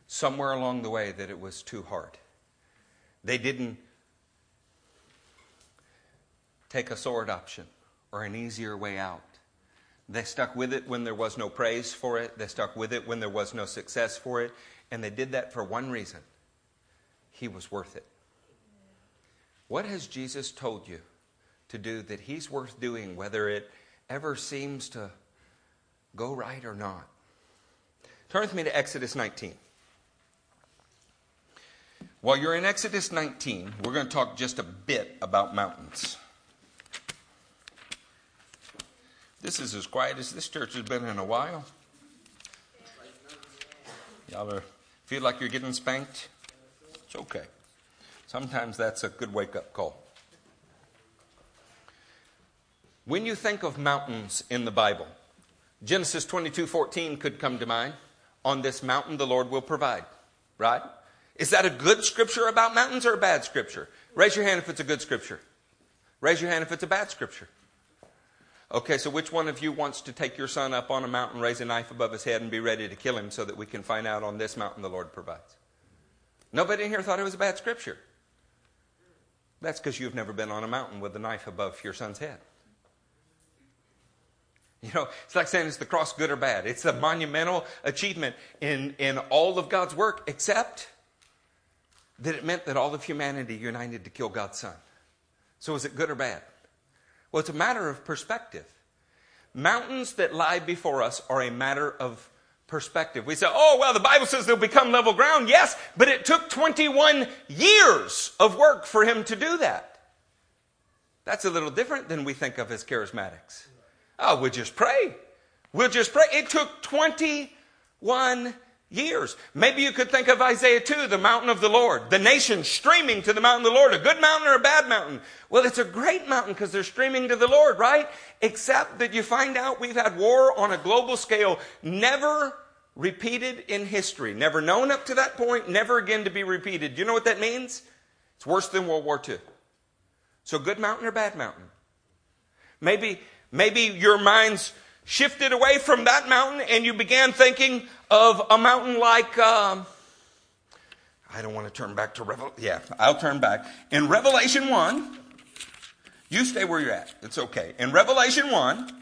somewhere along the way that it was too hard. They didn't take a sword option or an easier way out. They stuck with it when there was no praise for it. They stuck with it when there was no success for it. And they did that for one reason He was worth it. What has Jesus told you to do that He's worth doing, whether it ever seems to go right or not? Turn with me to Exodus 19. While you're in Exodus 19, we're going to talk just a bit about mountains. This is as quiet as this church has been in a while. Y'all are, feel like you're getting spanked? It's okay. Sometimes that's a good wake up call. When you think of mountains in the Bible, Genesis 22 14 could come to mind. On this mountain, the Lord will provide. Right? Is that a good scripture about mountains or a bad scripture? Raise your hand if it's a good scripture. Raise your hand if it's a bad scripture. Okay, so which one of you wants to take your son up on a mountain, raise a knife above his head, and be ready to kill him so that we can find out on this mountain the Lord provides? Nobody in here thought it was a bad scripture. That's because you've never been on a mountain with a knife above your son's head. You know, it's like saying, is the cross good or bad? It's a monumental achievement in, in all of God's work, except that it meant that all of humanity united to kill God's son. So is it good or bad? Well, it's a matter of perspective. Mountains that lie before us are a matter of perspective. We say, oh, well, the Bible says they'll become level ground. Yes, but it took 21 years of work for him to do that. That's a little different than we think of as charismatics. Oh, we'll just pray. We'll just pray. It took 21 years. Maybe you could think of Isaiah 2, the mountain of the Lord, the nation streaming to the mountain of the Lord, a good mountain or a bad mountain. Well, it's a great mountain because they're streaming to the Lord, right? Except that you find out we've had war on a global scale, never repeated in history, never known up to that point, never again to be repeated. Do you know what that means? It's worse than World War II. So, good mountain or bad mountain? Maybe, maybe your mind's shifted away from that mountain and you began thinking of a mountain like, um, I don't want to turn back to Revelation. Yeah, I'll turn back. In Revelation 1, you stay where you're at. It's okay. In Revelation 1,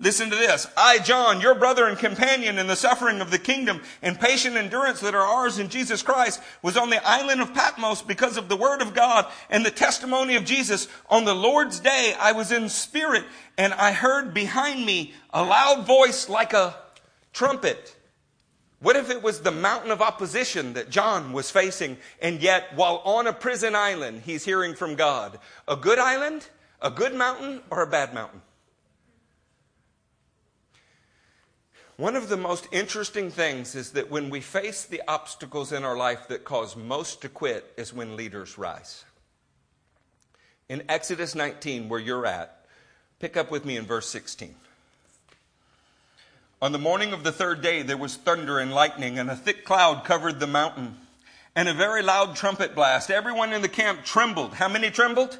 Listen to this. I, John, your brother and companion in the suffering of the kingdom and patient endurance that are ours in Jesus Christ, was on the island of Patmos because of the word of God and the testimony of Jesus. On the Lord's day, I was in spirit and I heard behind me a loud voice like a trumpet. What if it was the mountain of opposition that John was facing, and yet while on a prison island, he's hearing from God? A good island, a good mountain, or a bad mountain? One of the most interesting things is that when we face the obstacles in our life that cause most to quit is when leaders rise. In Exodus 19, where you're at, pick up with me in verse 16. On the morning of the third day, there was thunder and lightning, and a thick cloud covered the mountain, and a very loud trumpet blast. Everyone in the camp trembled. How many trembled?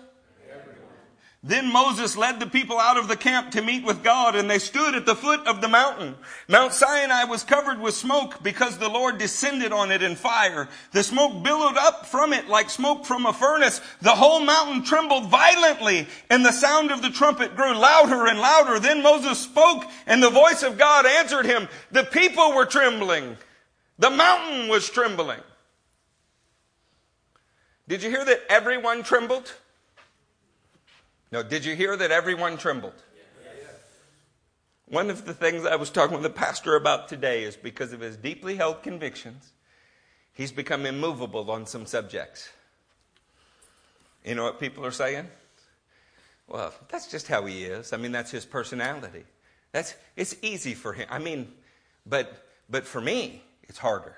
Then Moses led the people out of the camp to meet with God, and they stood at the foot of the mountain. Mount Sinai was covered with smoke because the Lord descended on it in fire. The smoke billowed up from it like smoke from a furnace. The whole mountain trembled violently, and the sound of the trumpet grew louder and louder. Then Moses spoke, and the voice of God answered him. The people were trembling. The mountain was trembling. Did you hear that everyone trembled? Did you hear that everyone trembled? One of the things I was talking with the pastor about today is because of his deeply held convictions, he's become immovable on some subjects. You know what people are saying? Well, that's just how he is. I mean, that's his personality. That's it's easy for him. I mean, but but for me, it's harder.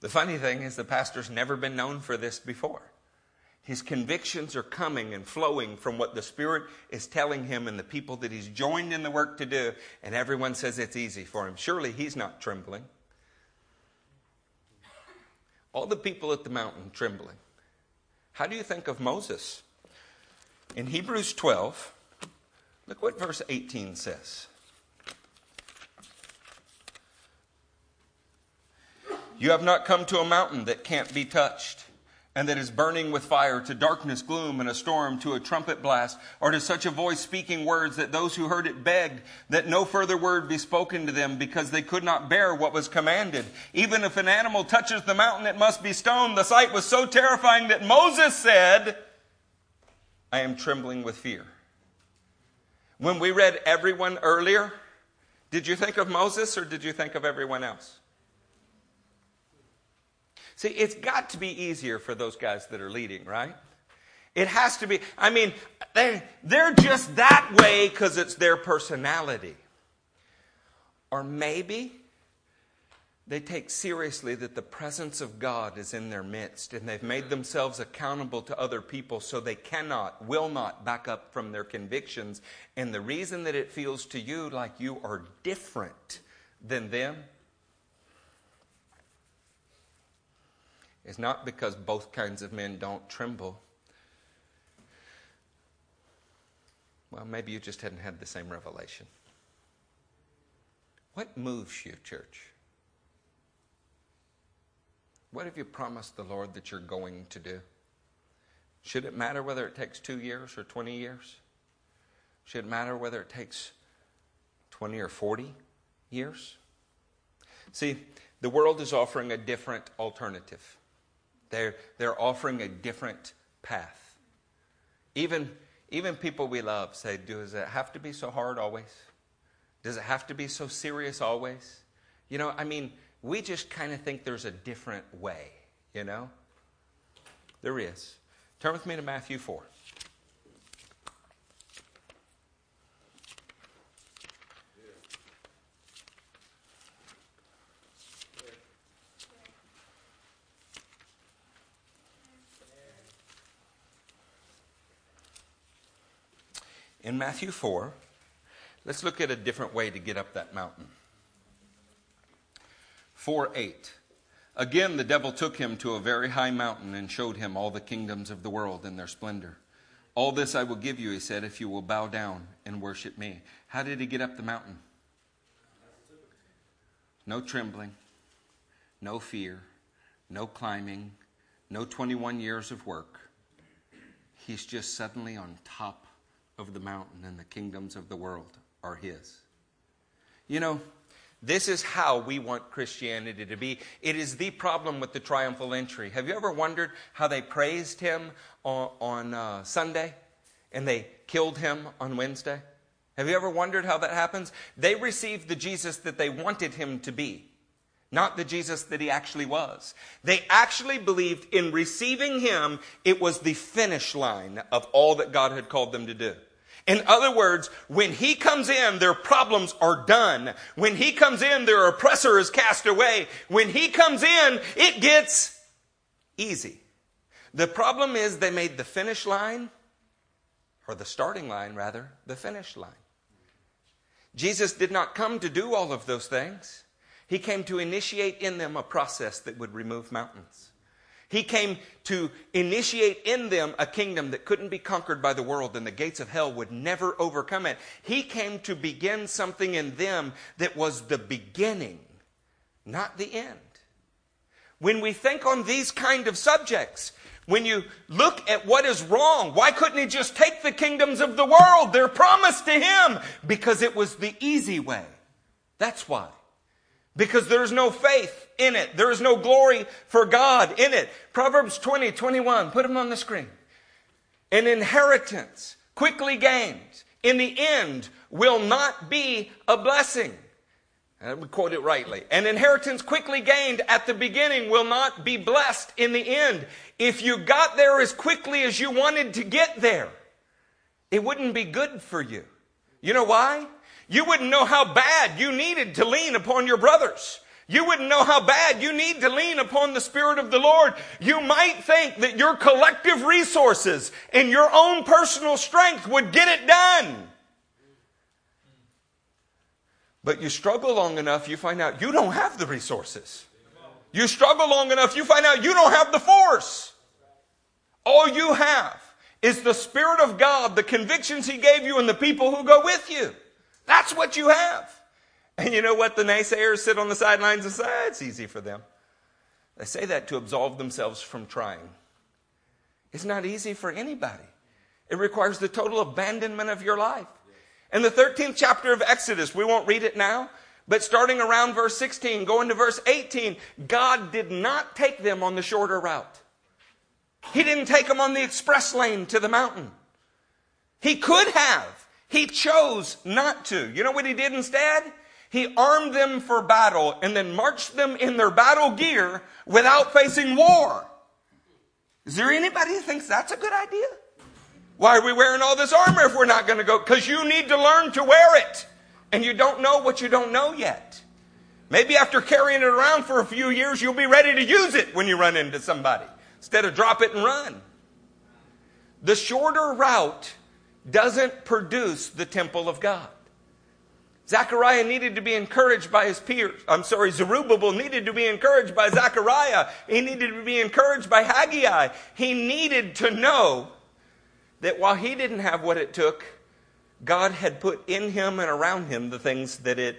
The funny thing is the pastor's never been known for this before. His convictions are coming and flowing from what the Spirit is telling him and the people that he's joined in the work to do, and everyone says it's easy for him. Surely he's not trembling. All the people at the mountain trembling. How do you think of Moses? In Hebrews 12, look what verse 18 says. You have not come to a mountain that can't be touched and that is burning with fire, to darkness, gloom, and a storm, to a trumpet blast, or to such a voice speaking words that those who heard it begged that no further word be spoken to them because they could not bear what was commanded. Even if an animal touches the mountain, it must be stoned. The sight was so terrifying that Moses said, I am trembling with fear. When we read everyone earlier, did you think of Moses or did you think of everyone else? See, it's got to be easier for those guys that are leading, right? It has to be. I mean, they're, they're just that way because it's their personality. Or maybe they take seriously that the presence of God is in their midst and they've made themselves accountable to other people so they cannot, will not back up from their convictions. And the reason that it feels to you like you are different than them is not because both kinds of men don't tremble. Well, maybe you just hadn't had the same revelation. What moves you, church? What have you promised the Lord that you're going to do? Should it matter whether it takes two years or 20 years? Should it matter whether it takes 20 or 40 years? See, the world is offering a different alternative. They're, they're offering a different path. Even, even people we love say, Does it have to be so hard always? Does it have to be so serious always? You know, I mean, we just kind of think there's a different way, you know? There is. Turn with me to Matthew 4. In Matthew 4, let's look at a different way to get up that mountain. 4 8. Again, the devil took him to a very high mountain and showed him all the kingdoms of the world and their splendor. All this I will give you, he said, if you will bow down and worship me. How did he get up the mountain? No trembling, no fear, no climbing, no 21 years of work. He's just suddenly on top of the mountain and the kingdoms of the world are his. You know, this is how we want Christianity to be. It is the problem with the triumphal entry. Have you ever wondered how they praised him on, on uh, Sunday and they killed him on Wednesday? Have you ever wondered how that happens? They received the Jesus that they wanted him to be not the Jesus that he actually was. They actually believed in receiving him, it was the finish line of all that God had called them to do. In other words, when he comes in, their problems are done. When he comes in, their oppressor is cast away. When he comes in, it gets easy. The problem is they made the finish line, or the starting line rather, the finish line. Jesus did not come to do all of those things. He came to initiate in them a process that would remove mountains. He came to initiate in them a kingdom that couldn't be conquered by the world and the gates of hell would never overcome it. He came to begin something in them that was the beginning, not the end. When we think on these kind of subjects, when you look at what is wrong, why couldn't he just take the kingdoms of the world? They're promised to him because it was the easy way. That's why because there's no faith in it. There is no glory for God in it. Proverbs 20, 21, put them on the screen. An inheritance quickly gained in the end will not be a blessing. Uh, Let me quote it rightly. An inheritance quickly gained at the beginning will not be blessed in the end. If you got there as quickly as you wanted to get there, it wouldn't be good for you. You know why? You wouldn't know how bad you needed to lean upon your brothers. You wouldn't know how bad you need to lean upon the Spirit of the Lord. You might think that your collective resources and your own personal strength would get it done. But you struggle long enough, you find out you don't have the resources. You struggle long enough, you find out you don't have the force. All you have is the Spirit of God, the convictions He gave you, and the people who go with you. That's what you have. And you know what the naysayers sit on the sidelines and say? It's easy for them. They say that to absolve themselves from trying. It's not easy for anybody. It requires the total abandonment of your life. In the 13th chapter of Exodus, we won't read it now, but starting around verse 16, going to verse 18, God did not take them on the shorter route. He didn't take them on the express lane to the mountain. He could have. He chose not to. You know what he did instead? He armed them for battle and then marched them in their battle gear without facing war. Is there anybody who thinks that's a good idea? Why are we wearing all this armor if we're not going to go? Because you need to learn to wear it. And you don't know what you don't know yet. Maybe after carrying it around for a few years, you'll be ready to use it when you run into somebody instead of drop it and run. The shorter route doesn't produce the temple of God. Zechariah needed to be encouraged by his peers. I'm sorry, Zerubbabel needed to be encouraged by Zechariah. He needed to be encouraged by Haggai. He needed to know that while he didn't have what it took, God had put in him and around him the things that it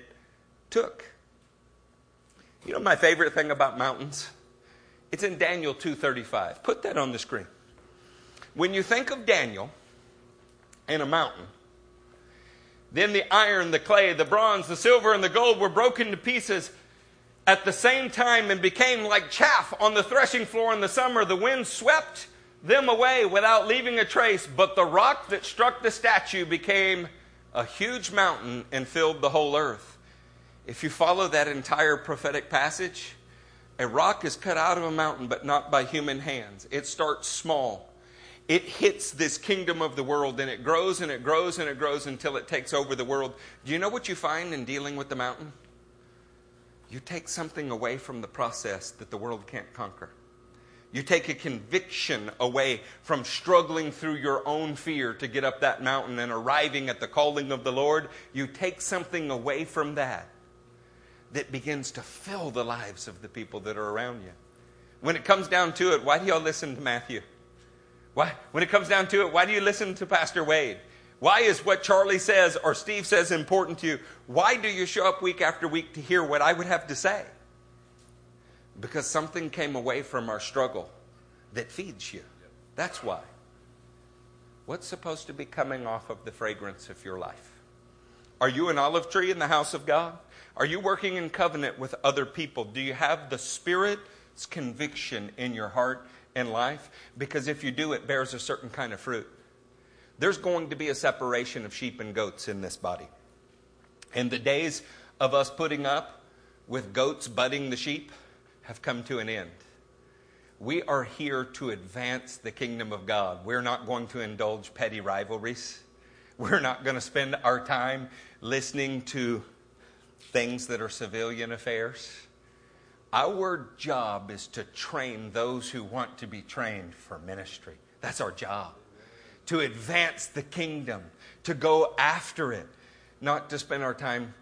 took. You know my favorite thing about mountains? It's in Daniel 2:35. Put that on the screen. When you think of Daniel, in a mountain. Then the iron, the clay, the bronze, the silver, and the gold were broken to pieces at the same time and became like chaff on the threshing floor in the summer. The wind swept them away without leaving a trace, but the rock that struck the statue became a huge mountain and filled the whole earth. If you follow that entire prophetic passage, a rock is cut out of a mountain, but not by human hands. It starts small it hits this kingdom of the world and it grows and it grows and it grows until it takes over the world. Do you know what you find in dealing with the mountain? You take something away from the process that the world can't conquer. You take a conviction away from struggling through your own fear to get up that mountain and arriving at the calling of the Lord. You take something away from that that begins to fill the lives of the people that are around you. When it comes down to it, why do y'all listen to Matthew? Why, when it comes down to it, why do you listen to Pastor Wade? Why is what Charlie says or Steve says important to you? Why do you show up week after week to hear what I would have to say? Because something came away from our struggle that feeds you. That's why. What's supposed to be coming off of the fragrance of your life? Are you an olive tree in the house of God? Are you working in covenant with other people? Do you have the Spirit's conviction in your heart in life because if you do, it bears a certain kind of fruit. There's going to be a separation of sheep and goats in this body. And the days of us putting up with goats butting the sheep have come to an end. We are here to advance the kingdom of God. We're not going to indulge petty rivalries. We're not going to spend our time listening to things that are civilian affairs. Our job is to train those who want to be trained for ministry. That's our job. To advance the kingdom, to go after it. not to spend our time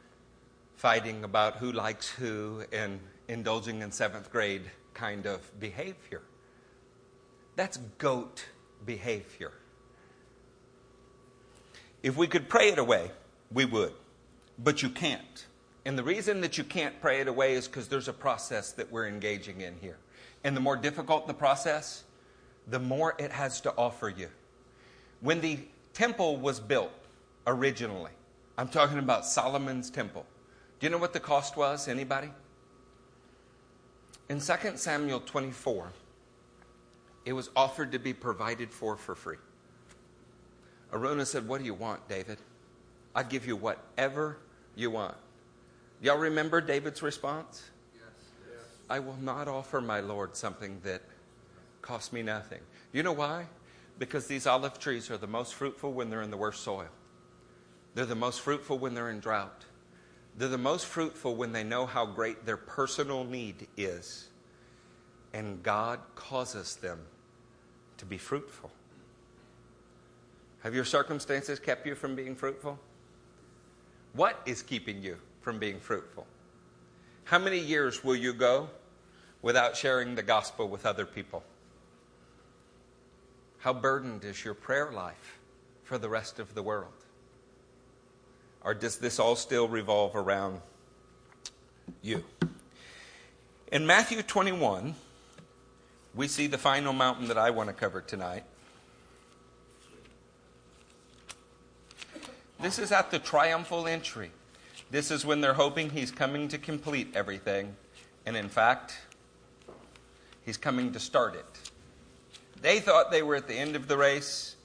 fighting about who likes who and indulging in seventh grade kind of behavior. That's goat behavior. If we could pray it away, we would. But you can't. And the reason that you can't pray it away is because there's a process that we're engaging in here. And the more difficult the process, the more it has to offer you. When the temple was built originally, I'm talking about Solomon's temple. Do you know what the cost was? Anybody? In 2 Samuel 24, it was offered to be provided for for free. Araunah said, What do you want, David? I'd give you whatever you want. Y'all remember David's response? Yes. yes. I will not offer my Lord something that costs me nothing. You know why? Because these olive trees are the most fruitful when they're in the worst soil. They're the most fruitful when they're in drought. They're the most fruitful when they know how great their personal need is. And God causes them to be fruitful. Have your circumstances kept you from being fruitful? What is keeping you from being fruitful? How many years will you go without sharing the gospel with other people? How burdened is your prayer life for the rest of the world? Or does this all still revolve around you? In Matthew 21, we see the final mountain that I want to cover tonight. This is at the triumphal entry. This is when they're hoping he's coming to complete everything. And in fact, he's coming to start it. They thought they were at the end of the race,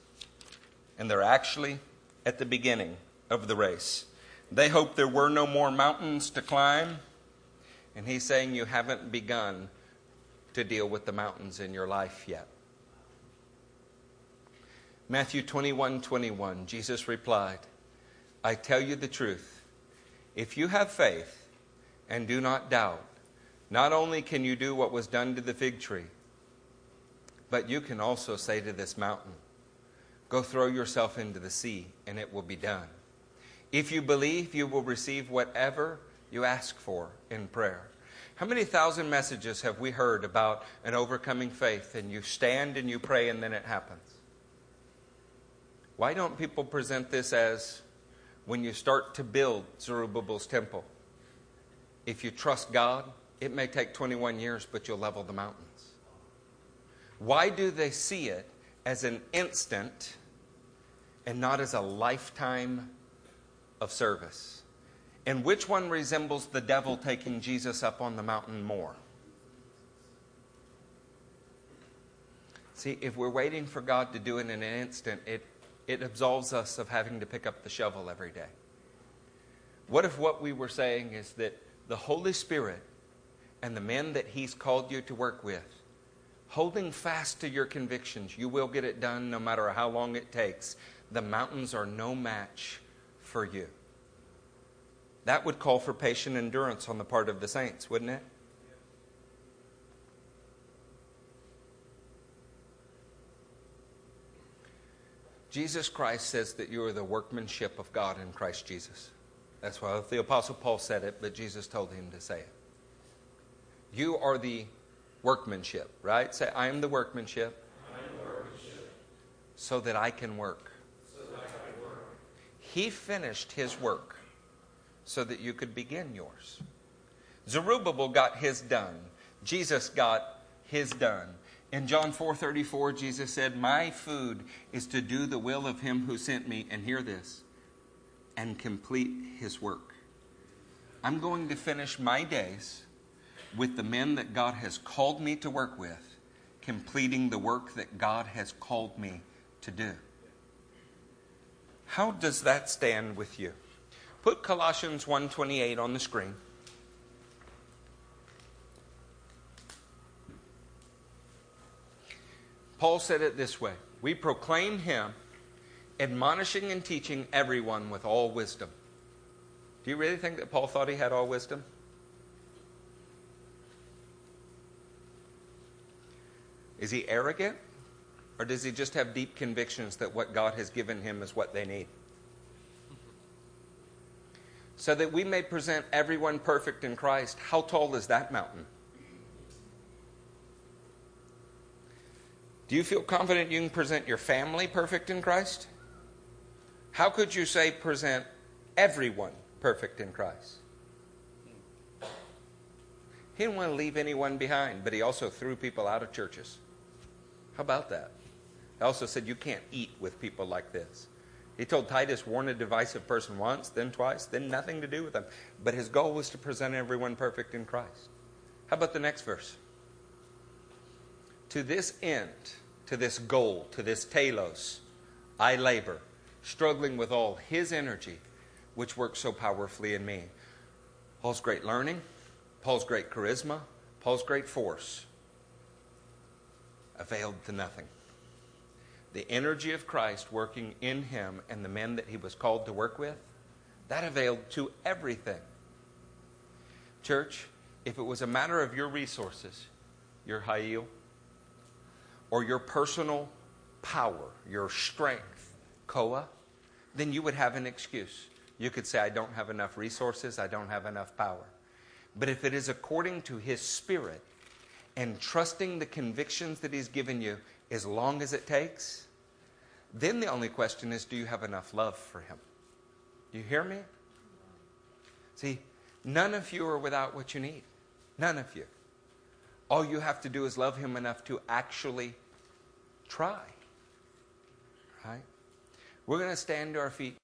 and they're actually at the beginning of the race. They hoped there were no more mountains to climb, and he's saying you haven't begun to deal with the mountains in your life yet. Matthew 21 21, Jesus replied, I tell you the truth. If you have faith and do not doubt, not only can you do what was done to the fig tree, but you can also say to this mountain, Go throw yourself into the sea, and it will be done. If you believe, you will receive whatever you ask for in prayer. How many thousand messages have we heard about an overcoming faith and you stand and you pray and then it happens? Why don't people present this as when you start to build Zerubbabel's temple? If you trust God, it may take 21 years, but you'll level the mountains. Why do they see it as an instant and not as a lifetime of service? And which one resembles the devil taking Jesus up on the mountain more? See, if we're waiting for God to do it in an instant, it, it absolves us of having to pick up the shovel every day. What if what we were saying is that the Holy Spirit and the men that He's called you to work with, holding fast to your convictions, you will get it done no matter how long it takes. The mountains are no match for you. That would call for patient endurance on the part of the saints, wouldn't it? Jesus Christ says that you are the workmanship of God in Christ Jesus. That's why the Apostle Paul said it, but Jesus told him to say it. You are the workmanship, right? Say, I am the workmanship. Am the workmanship. So that I can work. He finished his work so that you could begin yours. Zerubbabel got his done. Jesus got his done. In John 4:34 Jesus said, "My food is to do the will of him who sent me and hear this and complete his work." I'm going to finish my days with the men that God has called me to work with, completing the work that God has called me to do. How does that stand with you? Put Colossians 1:28 on the screen. Paul said it this way We proclaim him, admonishing and teaching everyone with all wisdom. Do you really think that Paul thought he had all wisdom? Is he arrogant? Or does he just have deep convictions that what God has given him is what they need? so that we may present everyone perfect in Christ. How tall is that mountain? Do you feel confident you can present your family perfect in Christ? How could you say present everyone perfect in Christ? He didn't want to leave anyone behind, but he also threw people out of churches. How about that? He also said you can't eat with people like this. He told Titus, warn a divisive person once, then twice, then nothing to do with them. But his goal was to present everyone perfect in Christ. How about the next verse? To this end, to this goal, to this telos, I labor, struggling with all his energy, which works so powerfully in me. Paul's great learning, Paul's great charisma, Paul's great force availed to nothing. The energy of Christ working in him and the men that he was called to work with, that availed to everything. Church, if it was a matter of your resources, your ha'il, or your personal power, your strength, koa, then you would have an excuse. You could say, I don't have enough resources, I don't have enough power. But if it is according to His Spirit and trusting the convictions that He's given you as long as it takes, then the only question is do you have enough love for Him? You hear me? See, none of you are without what you need. None of you. All you have to do is love Him enough to actually try. Right? We're going to stand to our feet.